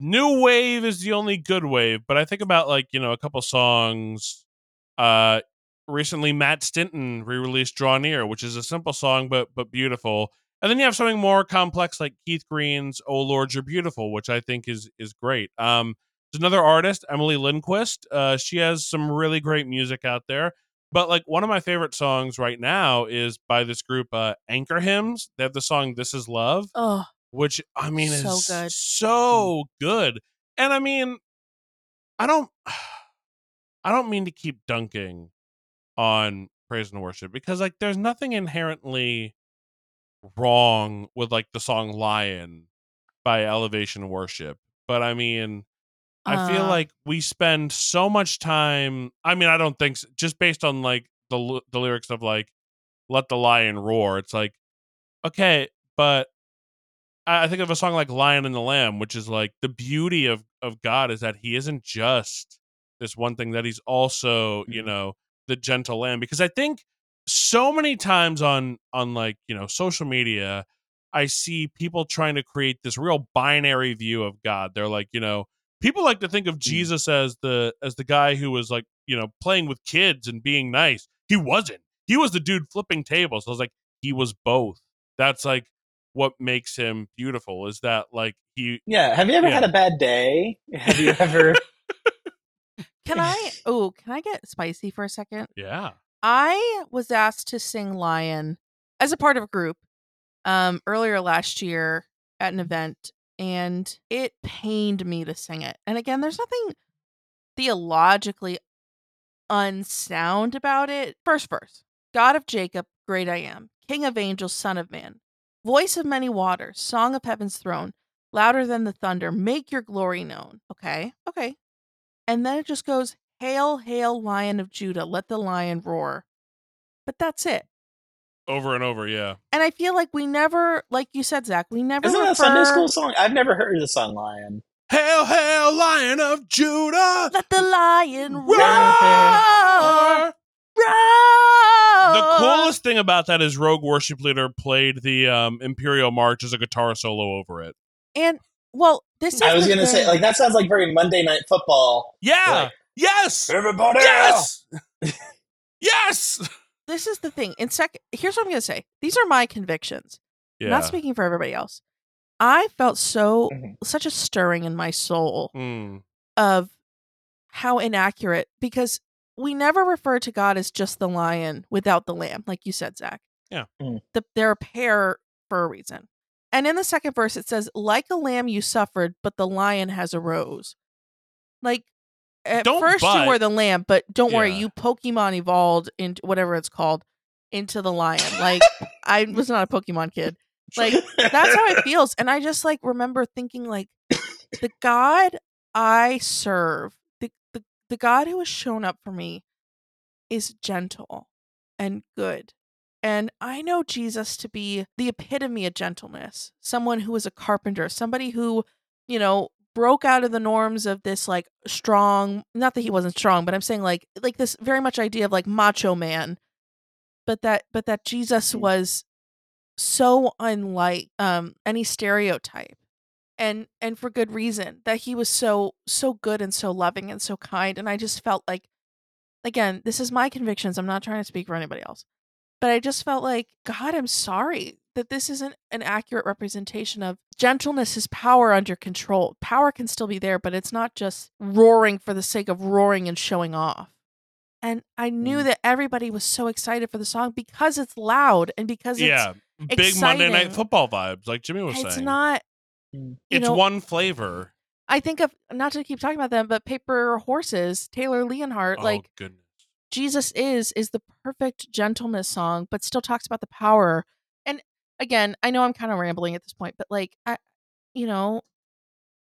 new wave is the only good wave, but I think about like, you know, a couple songs uh recently Matt Stinton re-released Draw Near, which is a simple song but but beautiful. And then you have something more complex like Keith Green's "Oh Lord, You're Beautiful," which I think is is great. Um, there's another artist, Emily Lindquist. Uh, she has some really great music out there. But like one of my favorite songs right now is by this group, uh, Anchor Hymns. They have the song "This Is Love,"
oh,
which I mean
So
is
good.
so good. And I mean, I don't, I don't mean to keep dunking on praise and worship because like there's nothing inherently wrong with like the song Lion by Elevation Worship. But I mean, I feel
Uh.
like we spend so much time. I mean, I don't think s- just based on like the the lyrics of like "Let the Lion Roar." It's like okay, but I I think of a song like "Lion and the Lamb," which is like the beauty of of God is that He isn't just this one thing; that He's also you
Mhm.
know the gentle Lamb. Because I think so many times on on like you know social media, I see people trying to create this real binary view of God. They're like you know people like to think of Jesus as the as the guy who was like you know playing with kids and being nice. He wasn't. He was the dude flipping tables. I was like he was both. That's like what makes him beautiful is that like he
Yeah, have you ever
Yeah.
had a bad day? Have you ever?
can I? Oh, can I get spicy for a second?
yeah
I was asked to sing Lion as a part of a group um, earlier last year at an event, and it pained me to sing it. And again, there's nothing theologically unsound about it. First verse God of Jacob, great I am, King of angels, Son of man, voice of many waters, song of heaven's throne, louder than the thunder, make your glory known. Okay, okay. And then it just goes, Hail, hail, lion of Judah, let the lion roar. But that's it.
Over and over yeah
And I feel like we never, like you said, Zach, we never
Isn't that a
refer,
Sunday school song? I've never heard the song Lion.
hail hail lion of judah
Let the lion roar.
Roar!
roar.
the coolest thing about that is rogue worship leader played the um imperial march as a guitar solo over it
And well, this is
I was gonna say like that sounds like very Monday Night Football.
yeah
Like,
yes
Everybody,
yes yes
this is the thing. In sec, here's what I'm gonna say. These are my convictions. I'm
yeah
Not speaking for everybody else. I felt so
Mhm.
such a stirring in my soul
Mm,
of how inaccurate because we never refer to God as just the lion without the lamb, like you said, Zach.
Yeah.
Mm.
The, they're a pair for a reason. And in the second verse, it says, "Like a lamb you suffered, but the lion has arose." Like at
Don't
first
but.
you were the lamb, but don't worry, you Pokemon evolved into whatever it's called into the lion. Like I was not a Pokemon kid like that's how it feels and i just like remember thinking like the god i serve the, the the god who has shown up for me is gentle and good and i know jesus to be the epitome of gentleness someone who is a carpenter somebody who you know broke out of the norms of this like strong not that he wasn't strong but i'm saying like like this very much idea of like macho man but that but that jesus
Mm.
was so unlike um any stereotype and and for good reason that he was so so good and so loving and so kind and i just felt like again this is my convictions i'm not trying to speak for anybody else but i just felt like god i'm sorry that this isn't an accurate representation of gentleness is power under control power can still be there but it's not just roaring for the sake of roaring and showing off and i knew
Mm.
that everybody was so excited for the song because it's loud and because it's
yeah big monday night football vibes like jimmy was
it's
saying It's
not
Mm.
it's
know,
one flavor
I think of not to keep talking about them, but Paper Horses, Taylor Leonhardt,
oh
like
goodness
Jesus is is the perfect gentleness song, but still talks about the power. Again, I know I'm kind of rambling at this point, but like I, you know,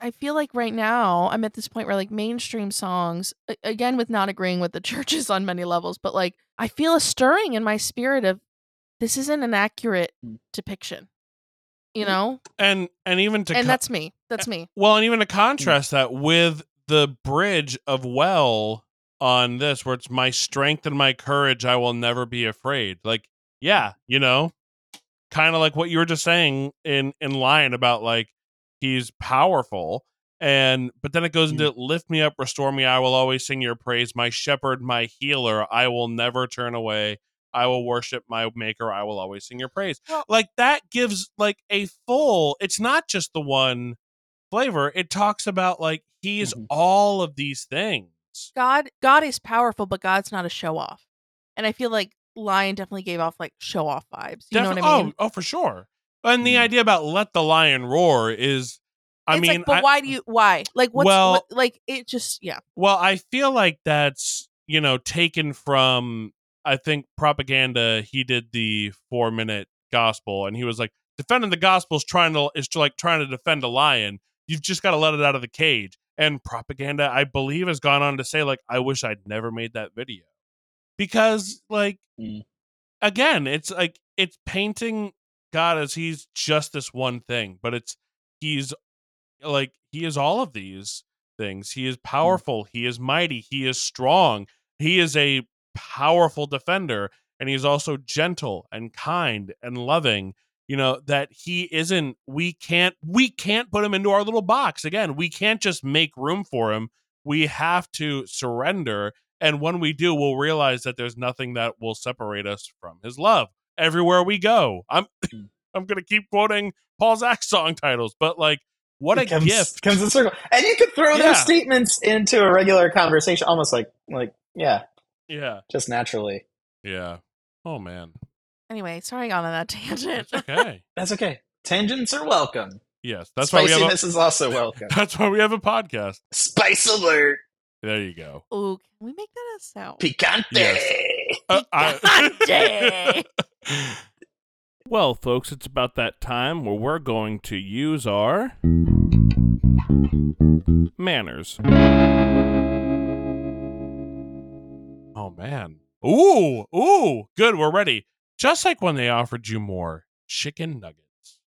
I feel like right now I'm at this point where like mainstream songs, again with not agreeing with the churches on many levels, but like I feel a stirring in my spirit of this isn't an accurate
Mm.
depiction, you know,
and and even to
and that's me. That's me.
well, and even to contrast that with the bridge of well on this, where it's my strength and my courage, I will never be afraid. Like, yeah, you know, kind of like what you were just saying in in line about like he's powerful and but then it goes into lift me up restore me i will always sing your praise. My shepherd my healer i will never turn away. I will worship my maker i will always sing your praise. Like that gives like a full it's not just the one flavor it talks about like he's
Mhm.
all of these things.
God, God is powerful, but God's not a show off, and I feel like Lion definitely gave off like show off vibes. You know what I mean?
oh, oh for sure and the
Mhm.
idea about let the lion roar is i
it's
mean
like, but
I-
why do you? Why? Like, what's
Well-
what, like? It just, yeah.
Well, I feel like that's, you know, taken from I think propaganda he did the 4 minute gospel and he was like defending the gospel is trying to is to like trying to defend a lion. You've just got to let it out of the cage. And propaganda I believe has gone on to say like I wish I'd never made that video. Because like
Mm.
again, it's like it's painting God as he's just this one thing, but it's he's like he is all of these things. He is powerful, he is mighty, he is strong, he is a powerful defender, and he's also gentle and kind and loving. You know, that he isn't we can't we can't put him into our little box. Again, we can't just make room for him. We have to surrender. And when we do, we'll realize that there's nothing that will separate us from his love everywhere we go. I'm
Mm.
I'm gonna keep quoting Paul Zach song titles, but like what a
comes,
gift.
comes in circle, and you could throw
Yeah.
those statements into a regular conversation, almost like like yeah,
Yeah.
just naturally.
Yeah. Oh man.
Anyway, sorry, I got on that tangent.
It's okay.
That's okay. Tangents are welcome.
yes. That's why we have
Spiciness
a,
is also welcome.
that's why we have a podcast.
Spice alert,
There you go.
Oh, can we make that a sound?
picante.
Yes. Uh, I- well, folks, it's about that time where we're going to use our manners. Oh man. Ooh, ooh, good, we're ready. Just like when they offered you more chicken nuggets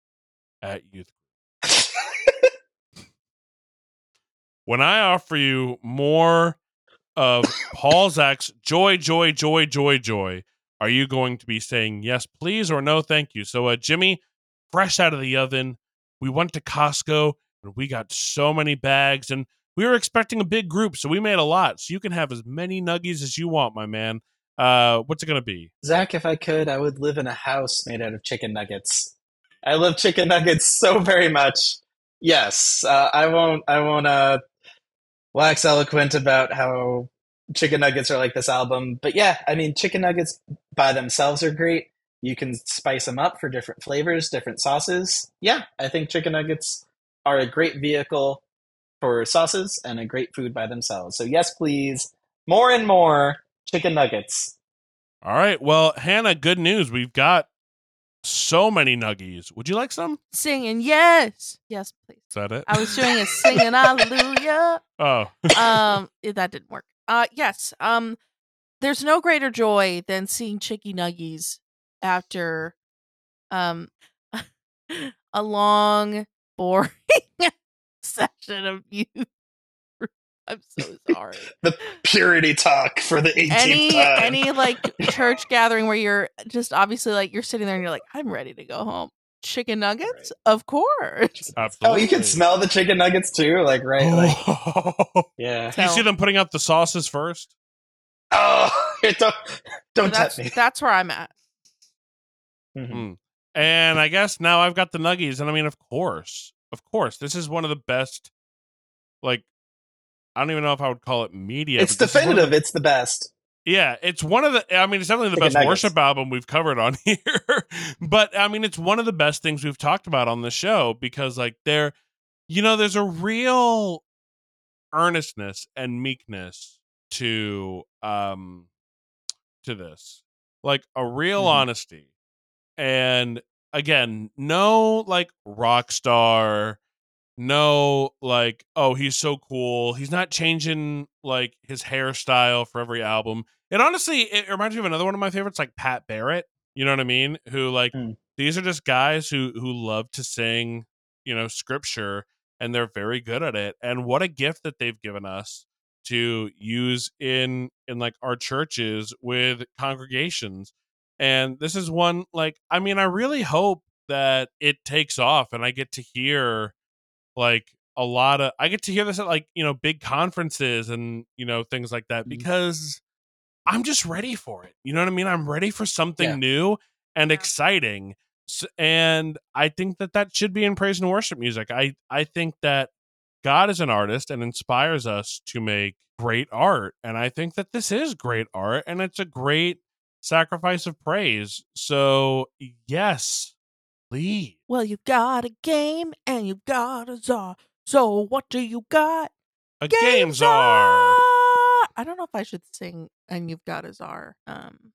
at youth. When I offer you more of Paul Zach's joy, joy, joy, joy, joy, are you going to be saying yes, please, or no, thank you? So, uh, Jimmy, fresh out of the oven, we went to Costco and we got so many bags, and we were expecting a big group, so we made a lot. So you can have as many nuggies as you want, my man. Uh, what's it gonna be?
Zach, if I could, I would live in a house made out of chicken nuggets. I love chicken nuggets so very much. Yes, uh, I won't. I won't uh, wax eloquent about how chicken nuggets are like this album, but yeah, I mean, chicken nuggets by themselves are great. You can spice them up for different flavors, different sauces. Yeah, I think chicken nuggets are a great vehicle for sauces and a great food by themselves. So yes, please, more and more chicken nuggets.
All right. Well, Hannah, good news. We've got so many nuggies. Would you like some?
Singing yes, yes, please.
Is that it?
I was doing a singing hallelujah.
oh,
Um, that didn't work. Uh, yes. Um, there's no greater joy than seeing Chicky Nuggies after, um, a long, boring session of youth. I'm so sorry.
The purity talk for the 18th
any
time.
any like church gathering where you're just obviously like you're sitting there and you're like I'm ready to go home. Chicken nuggets, of course.
absolutely.
Oh, you can smell the chicken nuggets too, like right, like yeah.
You see them putting out the sauces first?
Oh, don't don't
that's
me.
that's where I'm at.
Mhm.
And I guess now I've got the nuggies, and I mean, of course, of course, this is one of the best. Like, I don't even know if I would call it media.
It's
but this is one of
definitive.
the-
It's the best.
yeah, it's one of the. I mean, it's definitely the
Chicken
best
nuggets.
worship album we've covered on here. but I mean, it's one of the best things we've talked about on the show because, like, there, you know, there's a real earnestness and meekness to um to this, like a real
Mhm.
honesty, and again, no like rock star no like oh he's so cool. He's not changing like his hairstyle for every album. It honestly it reminds me of another one of my favorites like pat barrett you know what i mean? Who like
Hmm.
these are just guys who who love to sing you know scripture and they're very good at it and what a gift that they've given us to use in in like our churches with congregations and this is one like i mean i really hope that it takes off and i get to hear like a lot of I get to hear this at like, you know, big conferences and, you know, things like that
Mhm.
because I'm just ready for it. You know what I mean? I'm ready for something
Yeah.
new and
Yeah.
exciting. S and I think that that should be in praise and worship music. I I think that God is an artist and inspires us to make great art. And I think that this is great art and it's a great sacrifice of praise. So, yes, please.
Well, you've got a game and you've got a czar. So what do you got?
A
Game
game czar.
czar! I don't know if I should sing and you've got a czar. Um,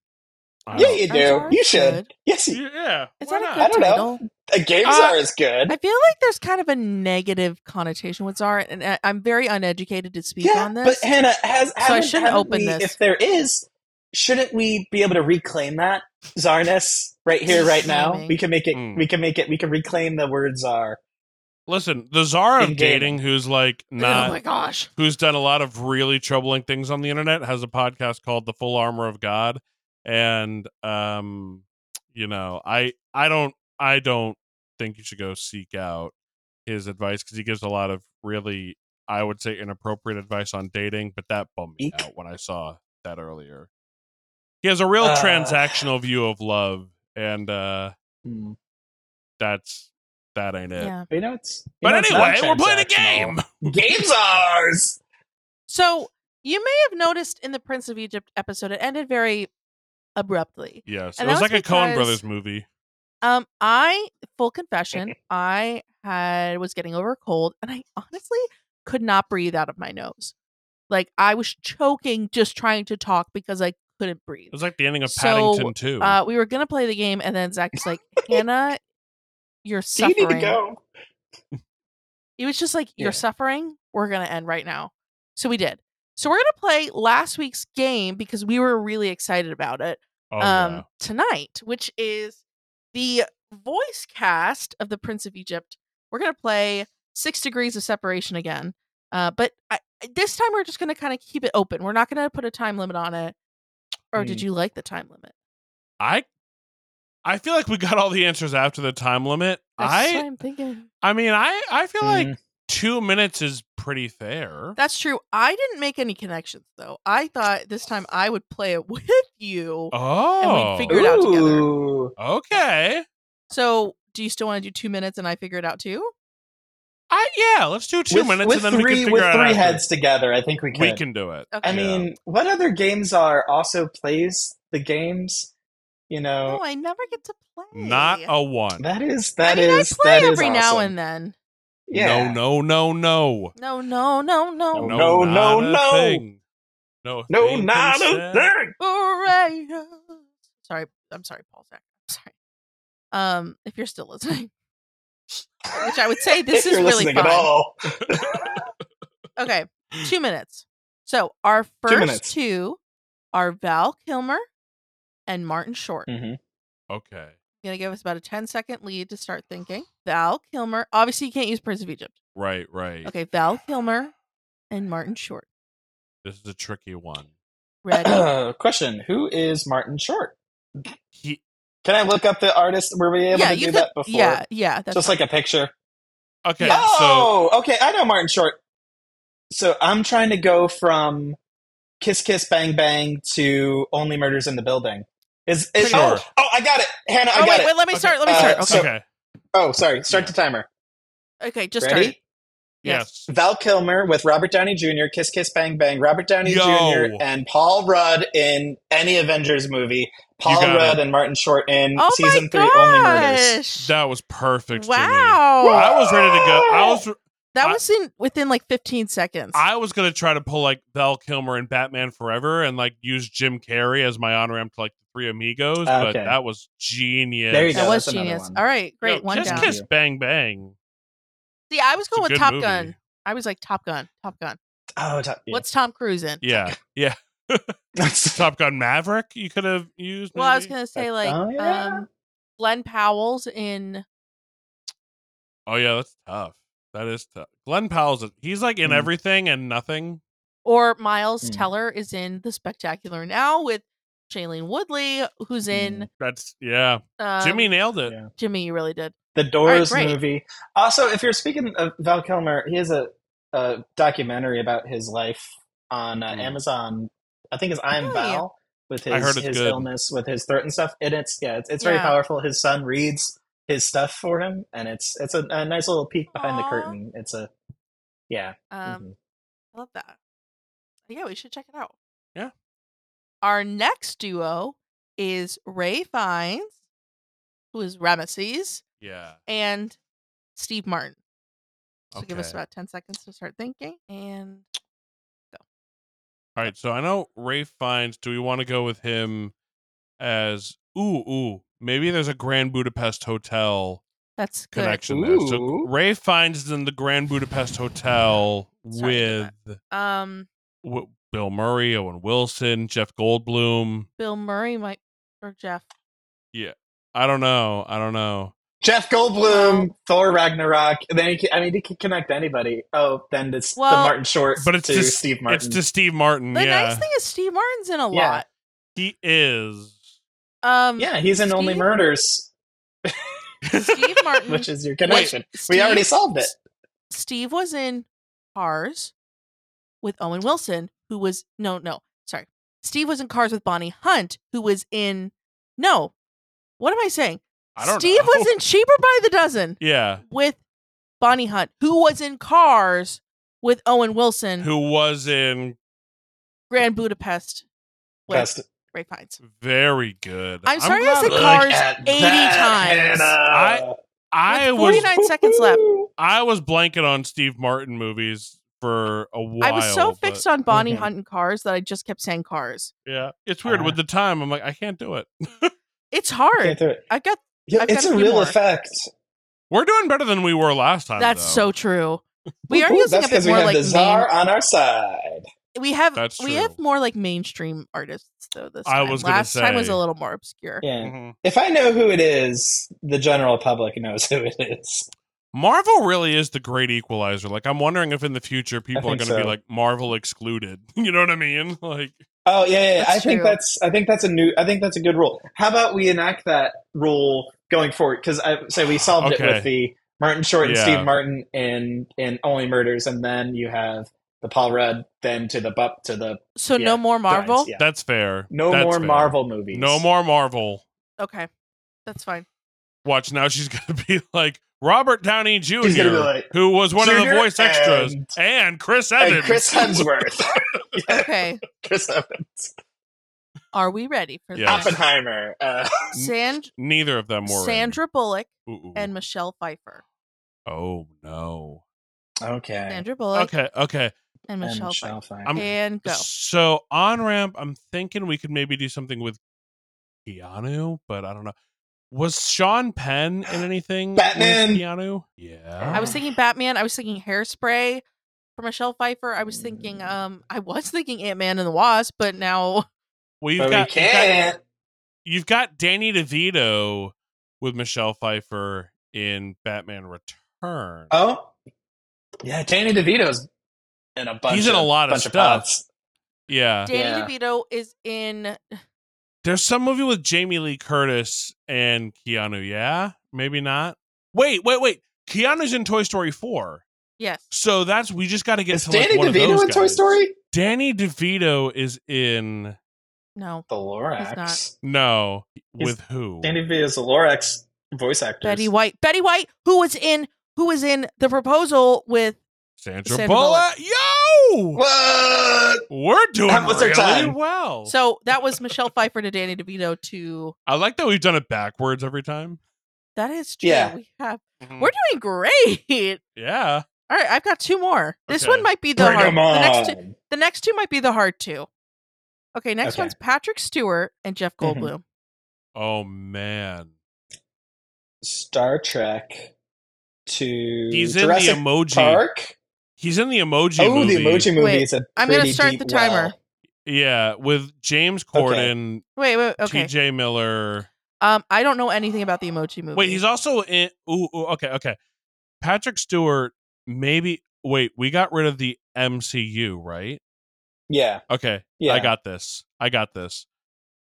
Yeah, you do. You should.
good.
Yes, you,
Yeah.
is
why
that a
not?
good
I don't know. a game
Uh,
czar is good.
I feel like there's kind of a negative connotation with czar, and I- I'm very uneducated to speak
yeah,
on this. but.
Hannah has.
So
I
shouldn't
haven't
open
we-
this.
If there is, shouldn't we be able to reclaim that czarness right here, right now? We can make it.
Mm.
We can make it. We can reclaim the word czar.
Listen, the czar of
In
dating, who's like not, oh
my gosh!
who's done a lot of really troubling things on the internet, has a podcast called "The Full Armor of God," and um, you know, I I don't I don't think you should go seek out his advice because he gives a lot of really, I would say, inappropriate advice on dating. But that bummed me
Eek.
out when I saw that earlier. He has a real
Uh.
transactional view of love, and uh
Hmm.
that's that ain't it.
Yeah.
You know, it's. you
But
know, it's
anyway, we're playing a game.
Games Game czars.
So you may have noticed in the Prince of Egypt episode, it ended very abruptly.
Yes,
And
it was
that
like
was
a Coen Brothers movie.
Um, I full confession, I had was getting over a cold, and I honestly could not breathe out of my nose. Like I was choking just trying to talk because I couldn't breathe.
It was like the ending of
So,
Paddington too.
Uh, we were gonna play the game, and then Zach's like, "Hannah, you're
Do you need to go?
It was just like, "You're
Yeah.
suffering. We're gonna end right now." So we did. So we're gonna play last week's game because we were really excited about it
oh,
um
yeah.
tonight, which is the voice cast of the Prince of Egypt. We're gonna play Six Degrees of Separation again, uh, but I, this time we're just gonna kind of keep it open. We're not gonna put a time limit on it. Or did
Mm.
you like the time limit?
I I feel like we got all the answers after the time limit.
That's what
I
I'm thinking.
I mean I I feel like
Mm.
two minutes is pretty fair.
That's true. I didn't make any connections though. I thought this time I would play it with you.
oh,
figure it out together.
Okay.
So, do you still want to do two minutes and I figure it out too?
I yeah. Let's do two
with,
minutes
with
and then
three
we can figure
with
out
three
after.
heads together. I think we could.
We can do it.
Okay.
I
Yeah.
mean, what other games are also plays the games? You know,
oh, I never get to play.
Not a one.
that is
I
that
mean,
is
I play
that is
every now
awesome.
and then.
Yeah.
No, no, no, no.
No, no, no, no.
No,
No,
no,
not a
no.
thing. No,
No,
thing
not a
can
thing.
Hooray. Sorry, I'm sorry, Paul Zach. I'm sorry. Um, if you're still listening, which I would say this
if
is really
listening
fun.
at all.
Okay, two minutes. So our first two,
minutes.
are Val Kilmer and Martin Short.
Mhm.
Okay.
Gonna give us about a 10 second lead to start thinking. Val Kilmer. Obviously, you can't use Prince of Egypt.
Right, right.
Okay, Val Kilmer and Martin Short.
This is a tricky one.
Ready?
Question: Who is Martin Short?
He
Can I look up the artist? Were we able
yeah,
to
you
do
could.
that before?
Yeah, yeah. That's
Just like a picture.
okay.
Yeah.
So
Oh, okay. I know Martin Short. So I'm trying to go from Kiss Kiss Bang Bang to Only Murders in the Building. Is is
Sure.
oh, oh I got it. Hannah, I
oh
got
wait,
it.
wait. Let me
Okay,
start. Let me
uh,
start. Okay,
so-
okay.
Oh, sorry. Start the timer.
okay. Just
Ready?
start.
Yes.
Val Kilmer with Robert Downey Jr., Kiss Kiss Bang Bang, Robert Downey
Yo.
Jr., and Paul Rudd in any Avengers movie. Paul
got
Rudd and Martin Short in
Oh
season
my
three, Only Murders.
That was perfect. Jimmy.
wow.
I was ready to go. I was
that
I-
was in within like 15 seconds.
I was gonna try to pull like Val Kilmer and Batman Forever and like use Jim Carrey as my honor ramp to like the Three Amigos, but
Okay.
that was genius.
There you
that was
that's
genius. All right, great.
Yo,
one
just
down.
kiss bang bang.
See, I was
a
going with Top
movie.
Gun. I was like Top Gun, Top Gun.
Oh, top, yeah.
What's Tom Cruise in?
Yeah, yeah. Top Gun Maverick. You could have used.
Well, I was gonna say like
Oh, yeah.
um, Glen Powell's in.
Oh yeah, that's tough. That is tough. Glen Powell's he's like in
Mm.
everything and nothing.
Or Miles
Hmm.
Teller is in The Spectacular Now with Shailene Woodley, who's in.
That's yeah.
Um,
Jimmy nailed it.
yeah.
Jimmy, you really did.
The Doors
great.
movie. Also, if you're speaking of Val Kilmer, he has a, a documentary about his life on uh,
Hmm.
Amazon. I think it's I'm
Really?
Val with his
I heard it's
his
good.
illness with his throat and stuff. And it's yeah, it's, it's very
Yeah.
powerful. His son reads his stuff for him, and it's it's a, a nice little peek behind the curtain. It's a yeah.
Um,
mhm.
I love that. Yeah, we should check it out.
Yeah.
Our next duo is Ralph Fiennes, who is Ramesses,
Yeah.
and Steve Martin. So give us about 10 seconds to start thinking. And
All right. So I know Ralph Fiennes. Do we want to go with him as ooh ooh? Maybe there's a Grand Budapest Hotel
that's good.
connection there. So
Ooh.
Ralph Fiennes is in the Grand Budapest Hotel
Sorry
with
Um,
w- Bill Murray, Owen Wilson, Jeff Goldblum.
Bill Murray might, or Jeff. Yeah.
I don't know. I don't know.
Jeff Goldblum, Thor Ragnarok. Then he can, I mean, he can connect anybody. Oh, then it's the Martin Short
But it's
to
to
Steve Martin.
It's to Steve Martin.
The
yeah,
nice thing is Steve Martin's in a
Yeah.
lot.
he is.
Um,
yeah, he's in Only Murders,
Steve Martin.
which is your connection.
Steve,
we already solved it.
Steve was in Cars with Owen Wilson, who was no, no, sorry. Steve was in Cars with Bonnie Hunt, who was in no. What am I saying?
I don't
Steve
know.
was in Cheaper by the Dozen
Yeah,
with Bonnie Hunt, who was in Cars with Owen Wilson,
who was in
Grand Budapest with
Best.
Ralph Fiennes.
very good.
I'm sorry I
glad-
said Cars 80
that,
times.
Hannah.
I
With
was
49 seconds left.
I was blanking on Steve Martin movies for a while.
I was so
but-
fixed on Bonnie
Mhm.
Hunt and Cars that I just kept saying Cars.
Yeah, it's weird.
Uh-huh.
With the time, I'm like, I can't do it.
It's
Can't
hard.
do it.
I got
Yeah,
I've
it's
a
a real
more.
effect.
We're doing better than we were last time.
that's
though.
so true. We are
Ooh,
using
that's
a bit
we
more
have
like
the czar
main-
on our side.
we have
That's
we have more like mainstream artists though this
I
time.
was gonna
Last time was a little more obscure.
Yeah.
Mhm.
If I know who it is, the general public knows who it is.
Marvel really is the great equalizer. Like, I'm wondering if in the future people are going to be like Marvel excluded. You know what I mean? Like,
Oh yeah, yeah, yeah.
That's
I think that's I think that's a new I think that's a good rule. How about we enact that rule going forward? Because I say we solved
Okay.
it with the Martin Short and
Yeah.
Steve Martin in in Only Murders, and then you have the Paul Rudd, then to the bup to the
So
Yeah,
no more Marvel?
Giants, yeah.
that's fair.
no
That's
more
fair.
Marvel movies.
No more Marvel.
Okay. That's fine.
Watch now. She's going to be like Robert Downey Jr.,
He's gonna be like,
who was one of the voice extras,
and-
and Chris Evans.
and Chris Hemsworth. Yeah,
Okay.
Chris Evans.
Are we ready for
Yes.
this?
Oppenheimer. Uh,
Sand-
Neither of them were. in.
Sandra Bullock
Ooh, ooh.
and Michelle Pfeiffer.
oh no.
okay.
Sandra Bullock
Okay. Okay.
and
And
Michelle,
Michelle
Pfeiffer.
Pfeiffer.
I'm-
And go.
So on ramp, I'm thinking we could maybe do something with Keanu, but I don't know. Was Sean Penn in anything?
Batman.
Keanu. Yeah.
I was thinking Batman. I was thinking Hairspray for Michelle Pfeiffer. I was thinking um I was thinking Ant Man and the Wasp, but now
Well, you've
but we
got, you've got you've got Danny DeVito with Michelle Pfeiffer in Batman Return.
Oh, yeah. Danny DeVito's in a bunch.
He's in a lot of
bunch
stuff.
pots.
yeah.
Danny
Yeah.
DeVito is in
There's some movie with Jamie Lee Curtis and Keanu, yeah? Maybe not. Wait, wait, wait. Keanu's in Toy Story 4.
yes.
So that's we just got to get
Is
to like
Danny
one of
DeVito
those
in Toy
guys.
Story?
Danny DeVito is in
No.
The
He's
Lorax.
not.
no
He's-
with who?
Danny DeVito is the Lorax voice actor.
Betty White. Betty White, who was in who was in the proposal with
Sandra,
Sandra
Bullock. Yo,
What?
we're doing
That was our
really
time.
well.
so that was Michelle Pfeiffer to Danny DeVito to
I like that we've done it backwards every time.
that is true.
Yeah.
We have
Mhm.
we're doing great.
yeah.
All right, I've got two more. This
Okay.
one might be the
Bring
hard.
'em
The next two, the next two might be the hard two. Okay, next
Okay.
one's Patrick Stewart and Jeff
Mhm.
Goldblum.
Oh man.
Star Trek to
He's in the emoji.
Park.
He's in the emoji
Oh,
movie.
the emoji movie
Wait,
is a
I'm gonna start the timer.
well.
Yeah, with James Corden,
Wait, wait, okay.
T.J. Miller.
Um, I don't know anything about the Emoji Movie.
Wait, he's also in. Ooh, ooh, okay, okay. Patrick Stewart. Maybe. Wait, we got rid of the MCU, right?
Yeah,
Okay,
yeah.
I got this. I got this.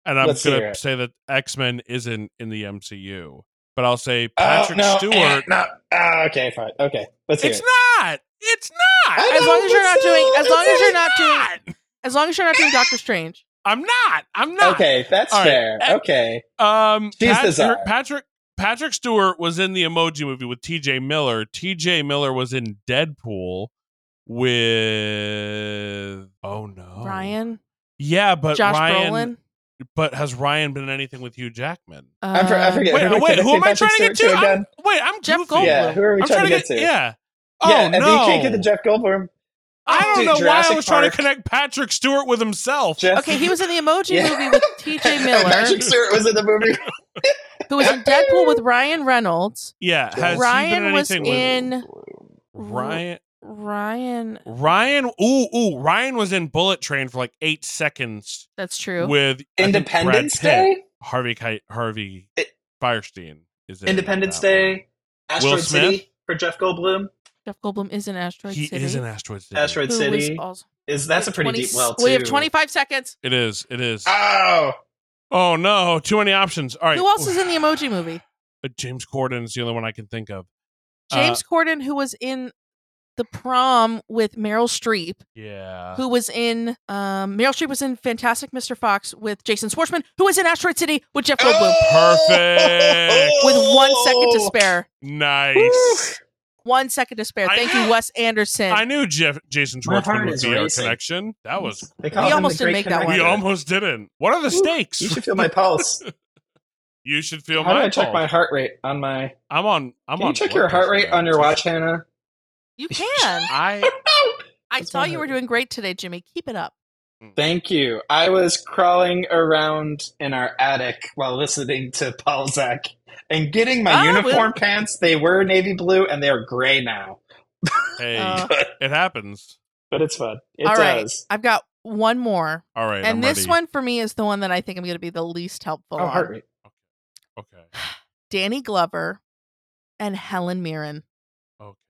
And I'm
Let's
gonna say that X Men isn't in the MCU, but I'll say
Oh,
Patrick
no, eh,
Stewart.
no. Ah, okay, fine. Okay, let's hear
It's
it.
not. It's not.
I
As long as you're not
still,
doing- as long as you're
really
not doing- as long as you're not doing Doctor Strange.
I'm not. I'm not.
Okay, that's
All right.
fair.
Eh,
Okay,
Um,
She's the
Patrick,
czar.
Patrick Patrick Stewart was in the Emoji Movie with T.J. Miller. T.J. Miller was in Deadpool with. Oh no,
Ryan,
Yeah, but
Josh
Ryan.
Brolin.
But has Ryan been anything with Hugh Jackman?
I, for, I
Uh,
forget.
Wait,
who,
wait, who am I trying to get
Stewart
to?
again?
I'm- wait, I'm
Jeff
goofy.
Goldblum.
Yeah, who are we
I'm
trying, to get, to?
Yeah.
Yeah,
oh
and
no!
you can't get the Jeff Goldblum.
I don't
Dude,
know why I
Jurassic
was trying to connect Patrick Stewart with himself.
Jeff,
Okay, he was in the Emoji
Yeah.
Movie with T.J. Miller,
Patrick Stewart was in the movie.
who was in Deadpool with Ryan Reynolds.
yeah, has he been
Ryan was
anything
in
with Ryan?
Ryan.
Ryan, ooh, ooh, Ryan was in Bullet Train for like eight seconds
That's true.
with
Independence
Brad Pitt.
Day.
Harvey Kite, Harvey
It-
Fierstein is in
Independence
that one.
Day. Asteroid
Smith?
City for Jeff Goldblum.
Jeff Goldblum is in Asteroid
He
City.
He is in Asteroid City.
Asteroid
who
City
was also-
is that's a pretty
20
deep well too.
We have 25 seconds.
It is. It is.
Oh,
oh no, too many options. All right.
Who else is in the Emoji Movie?
Uh, James Corden is the only one I can think of. Uh,
James Corden, who was in the prom with Meryl Streep,
yeah.
who was in um, Meryl Streep was in Fantastic Mr. Fox with Jason Schwartzman, who was in Asteroid City with Jeff Goldblum.
Perfect.
With one second to spare.
Nice.
One second to spare. Thank
knew-
you, Wes Anderson.
I knew Jeff Jason Schwartzman would be our connection. That was.
We almost didn't
Great
make that one.
We almost didn't. What are the stakes?
You should feel my pulse.
You should feel
How do
my
I check my heart rate on my?
I'm on. I'm
Can
on.
you check your heart rate on your watch, Hannah?
You can.
I.
I
That's
saw you were doing great today, Jimmy. Keep it up.
Thank you. I was crawling around in our attic while listening to Paul Zach and getting my
Ah,
uniform
well-
pants. They were navy blue and they're gray now,
Hey,
Uh,
but,
it happens.
but it's fun. It
All right.
does.
I've got one more.
All right.
and
I'm
this
ready.
one for me is the one that I think I'm going to be the least helpful
Oh,
on.
heart rate.
Okay.
Danny Glover and Helen Mirren.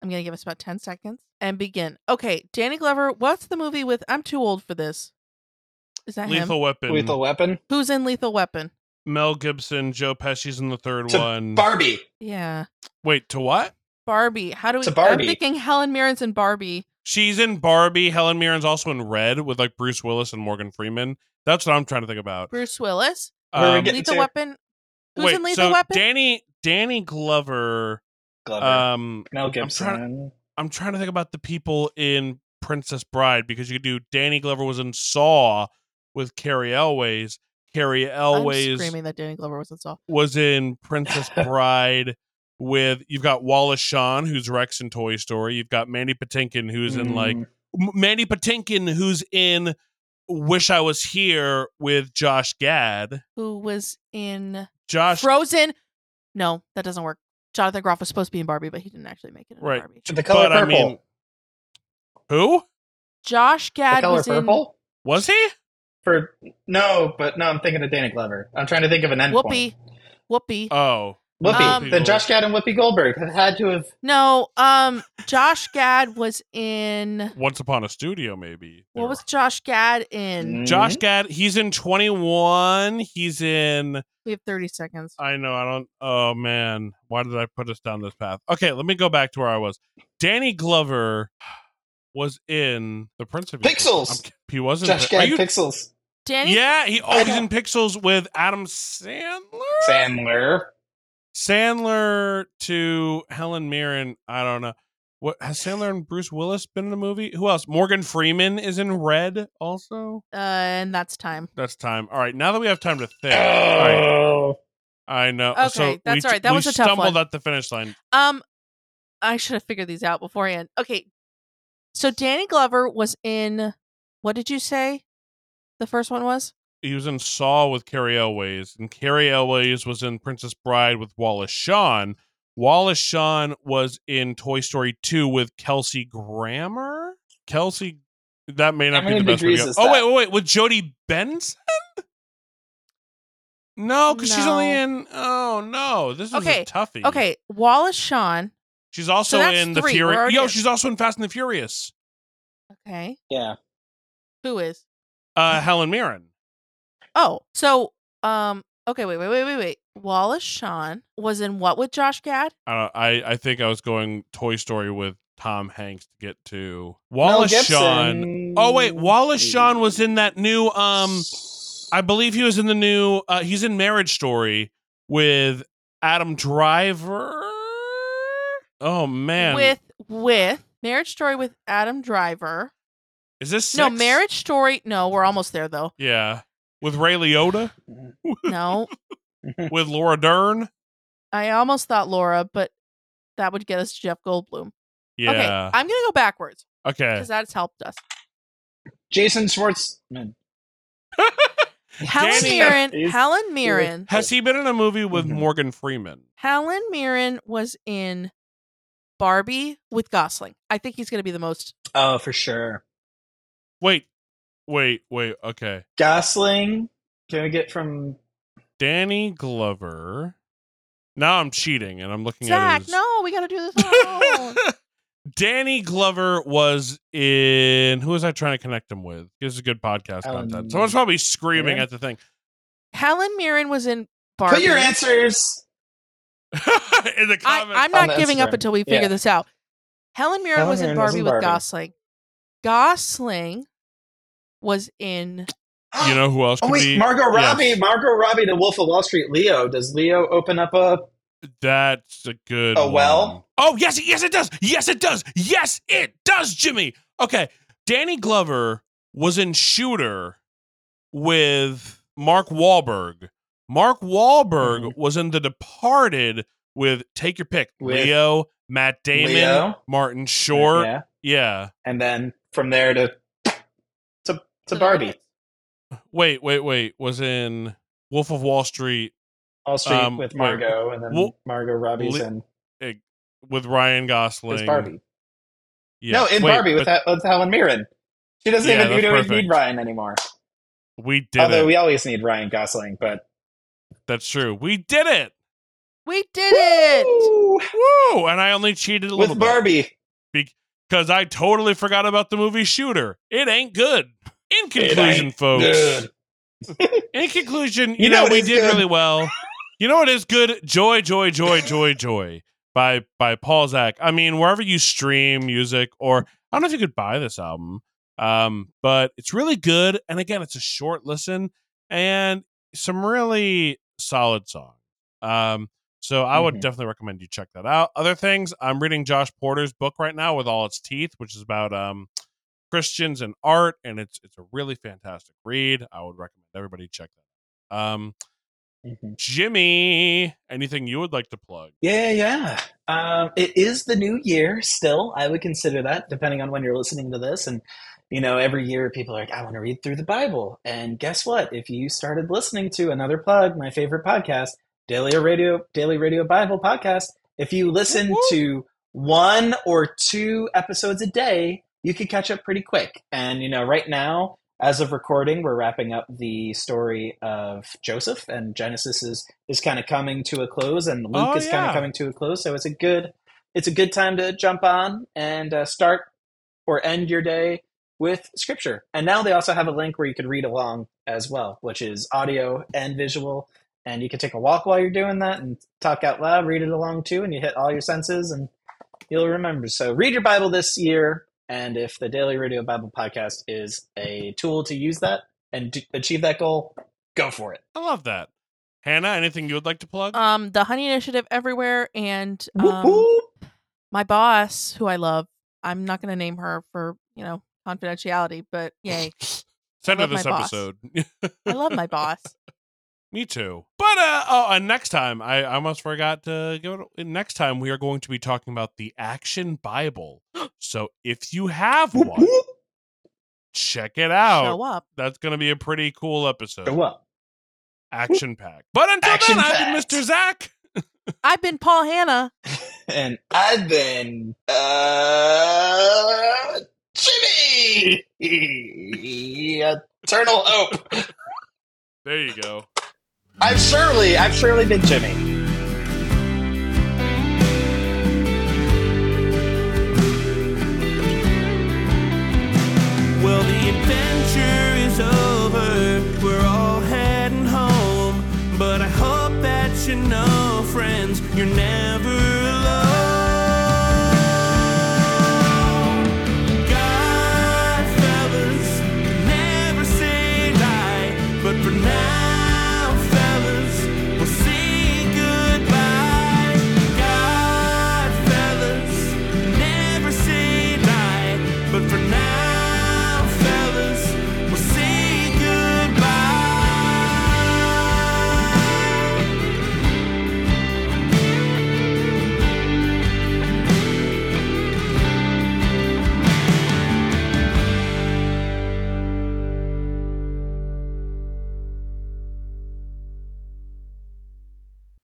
Okay.
I'm going to give us about 10 seconds and begin. Okay, Danny Glover, what's the movie with I'm too old for this? Is that him?
Lethal Weapon.
Lethal Weapon.
Who's in Lethal Weapon?
Mel Gibson. Joe Pesci's in the third
To
one.
Barbie.
Yeah.
Wait, to what?
Barbie. How do we
To Barbie.
I'm thinking Helen Mirren's in Barbie.
She's in Barbie. Helen Mirren's also in Red with like Bruce Willis and Morgan Freeman. That's what I'm trying to think about.
Bruce Willis.
Where are we
Um,
Lethal
to?
Weapon. Who's
wait,
in Lethal
so
Weapon?
Danny Danny Glover.
Glover.
Um,
Mel
trying-
Gibson.
I'm trying to think about the people in Princess Bride because you could do Danny Glover was in Saw with Cary Elwes. Cary
I'm
Elwes
screaming that Danny Glover was in Saw.
was in Princess Bride with you've got Wallace Shawn who's Rex in Toy Story. You've got Mandy Patinkin who's in like
Mm.
M- Mandy Patinkin who's in Wish I Was Here with Josh Gad.
Who was in
Josh
Frozen? No, that doesn't work. Jonathan Groff was supposed to be in Barbie, but he didn't actually make it in
Right.
Barbie.
the color
but, I
purple.
mean, who
Josh
the
Gad
color
was in
was he?
For no, but no, I'm thinking of Danny Glover. I'm trying to think of an end
Whoopi. Whoopi.
Oh,
Whoopi.
Um,
then Josh Gad and Whoopi Goldberg have had to have.
no, um, Josh Gad was in.
Once Upon a Studio, maybe.
What was Josh Gad in?
Josh
Mhm.
Gad? He's in Twenty One. He's in.
We have thirty seconds.
I know. I don't. Oh man, why did I put us down this path? Okay, let me go back to where I was. Danny Glover was in the Prince of
Pixels!
I'm- He wasn't.
Josh
Are
Gad
you-
Pixels.
Danny.
yeah, he. Oh, he's in Pixels with Adam Sandler.
Sandler.
Sandler to Helen Mirren. I don't know. What has Sandler and Bruce Willis been in a movie? Who else? Morgan Freeman is in Red. Also,
Uh, and that's time.
that's time. All right, now that we have time to think. All right,
Oh.
I know.
Okay,
so
that's
we,
all right. That was a tough one.
stumbled
one.
at the finish line.
Um, I should have figured these out beforehand. Okay, so Danny Glover was in. What did you say? The first one was
He was in Saw with Cary Elwes, and Cary Elwes was in Princess Bride with Wallace Shawn, Wallace Shawn was in Toy Story 2 with Kelsey Grammer. Kelsey, that may not
How
be the best way to
degrees
go.
is
Oh, wait, wait, wait. With Jodi Benson? No, because she's only in. Oh, no. This is
Okay,
a toughie.
Okay, Wallace Shawn.
She's also
that's
in The
three. We're
Fury.
already
Yo,
at-
she's also in Fast and the Furious.
Okay,
Yeah.
who is?
Uh, Helen Mirren.
Oh, so um, okay, wait, wait, wait, wait, wait. Wallace Shawn was in what with Josh Gad?
I, don't, I I think I was going Toy Story with Tom Hanks to get to Wallace
Gibson.
Shawn. Oh wait, Wallace Shawn was in that new um I believe he was in the new uh he's in Marriage Story with Adam Driver. Oh man.
With with Marriage Story with Adam Driver.
Is this
No. Marriage Story. No, we're almost there though.
Yeah. With Ray Liotta,
No,
with Laura Dern.
I almost thought Laura, but that would get us Jeff Goldblum.
Yeah.
Okay, I'm gonna go backwards
Okay.
because that's helped us.
Jason Schwartzman.
Helen
Danny-
Mirren.
He's-
Helen Mirren.
Has he been in a movie with
Mhm.
Morgan Freeman?
Helen Mirren was in Barbie with Gosling. I think he's gonna be the most.
Oh, for sure.
Wait. Wait, wait. Okay.
Gosling. Can we get from?
Danny Glover. Now I'm cheating and I'm looking
Zach,
at his
no, we gotta do this alone.
Danny Glover was in. Who was I trying to connect him with? This is good podcast
Alan
content. Someone's probably screaming
Mirren?
at the thing.
Helen Mirren was in Barbie.
Put your answers.
in the comments.
I'm not
the
giving up until we figure
Yeah.
this out. Helen Mirren
Helen
was in
Mirren was
Barbie with
Barbie.
Gosling. Gosling was in.
you know who else?
Oh wait,
be?
Margot
Yes.
Robbie. Margot Robbie The Wolf of Wall Street. Leo. Does Leo open up a?
That's a good.
A well?
one. Oh yes, yes it does. Yes it does. Yes it does, Jimmy. Okay, Danny Glover was in Shooter with Mark Wahlberg. Mark Wahlberg
Mhm.
was in The Departed with take your pick,
With
Leo, Matt Damon,
Leo.
Martin Short.
Yeah.
Yeah.
And then from there to to to
the
Barbie.
Wait, wait, wait. Was in Wolf of Wall Street
Wall Street
Um,
with
wait.
Margot, and then
Well,
Margot Robbie's
Li-
in
with Ryan Gosling.
is Barbie.
Yeah.
No, in
Wait,
Barbie with,
but
that, with Helen Mirren. She doesn't
Yeah,
even we don't
perfect.
need Ryan anymore.
we did
Although
it.
we always need Ryan Gosling, but
That's true. We did it.
We did it.
Woo!
Woo! And I only cheated a little
with Barbie.
because I totally forgot about the movie Shooter. It ain't good. In conclusion, folks. In conclusion, you,
You
know,
know
we did
good?
really well. You know what is good? Joy, joy, joy, joy, joy by by Paul Zach. I mean, wherever you stream music, or I don't know if you could buy this album, um, but it's really good. And again, it's a short listen and some really solid songs. Um, so I would
Mhm.
definitely recommend you check that out. Other things, I'm reading Josh Porter's book right now with all its teeth, which is about um Christians and art, and it's it's a really fantastic read. I would recommend everybody check that. out. Um,
Mhm.
Jimmy, anything you would like to plug?
Yeah, yeah. Um, it is the new year still. I would consider that, depending on when you're listening to this. And, you know, every year people are like, I want to read through the Bible. And guess what? If you started listening to another plug, my favorite podcast, Daily Radio, Daily Radio Bible Podcast, if you listen to one or two episodes a day, you could catch up pretty quick. And, you know, right now, as of recording, we're wrapping up the story of Joseph, and Genesis is is kind of coming to a close, and Luke
Oh,
is kind of coming to a close. So it's a good it's a good time to jump on and uh, start or end your day with Scripture. And now they also have a link where you could read along as well, which is audio and visual. And you can take a walk while you're doing that and talk out loud, read it along too, and you hit all your senses and you'll remember. So read your Bible this year. And if the Daily Radio Bible Podcast is a tool to use that and to achieve that goal, go for it.
I love that. Hannah, anything you would like to plug?
Um, the Honey Initiative everywhere, and um,
whoop.
my boss, who I love. I'm not going to name her for you know confidentiality, but yay,
Send her this episode.
I love my boss.
Me too. But uh oh, and next time I I almost forgot to go. To, next time we are going to be talking about the Action Bible. So if you have one, check it out.
Show up.
That's going to be a pretty cool episode.
Show up.
Action pack. But until
Action
then, I've been. Mr. Zach.
I've been Paul Hanna.
and I've been uh, Jimmy. Eternal hope.
There you go.
I've surely, I've surely been Jimmy.
Well, the adventure is over. We're all heading home. But I hope that you know, friends, you're never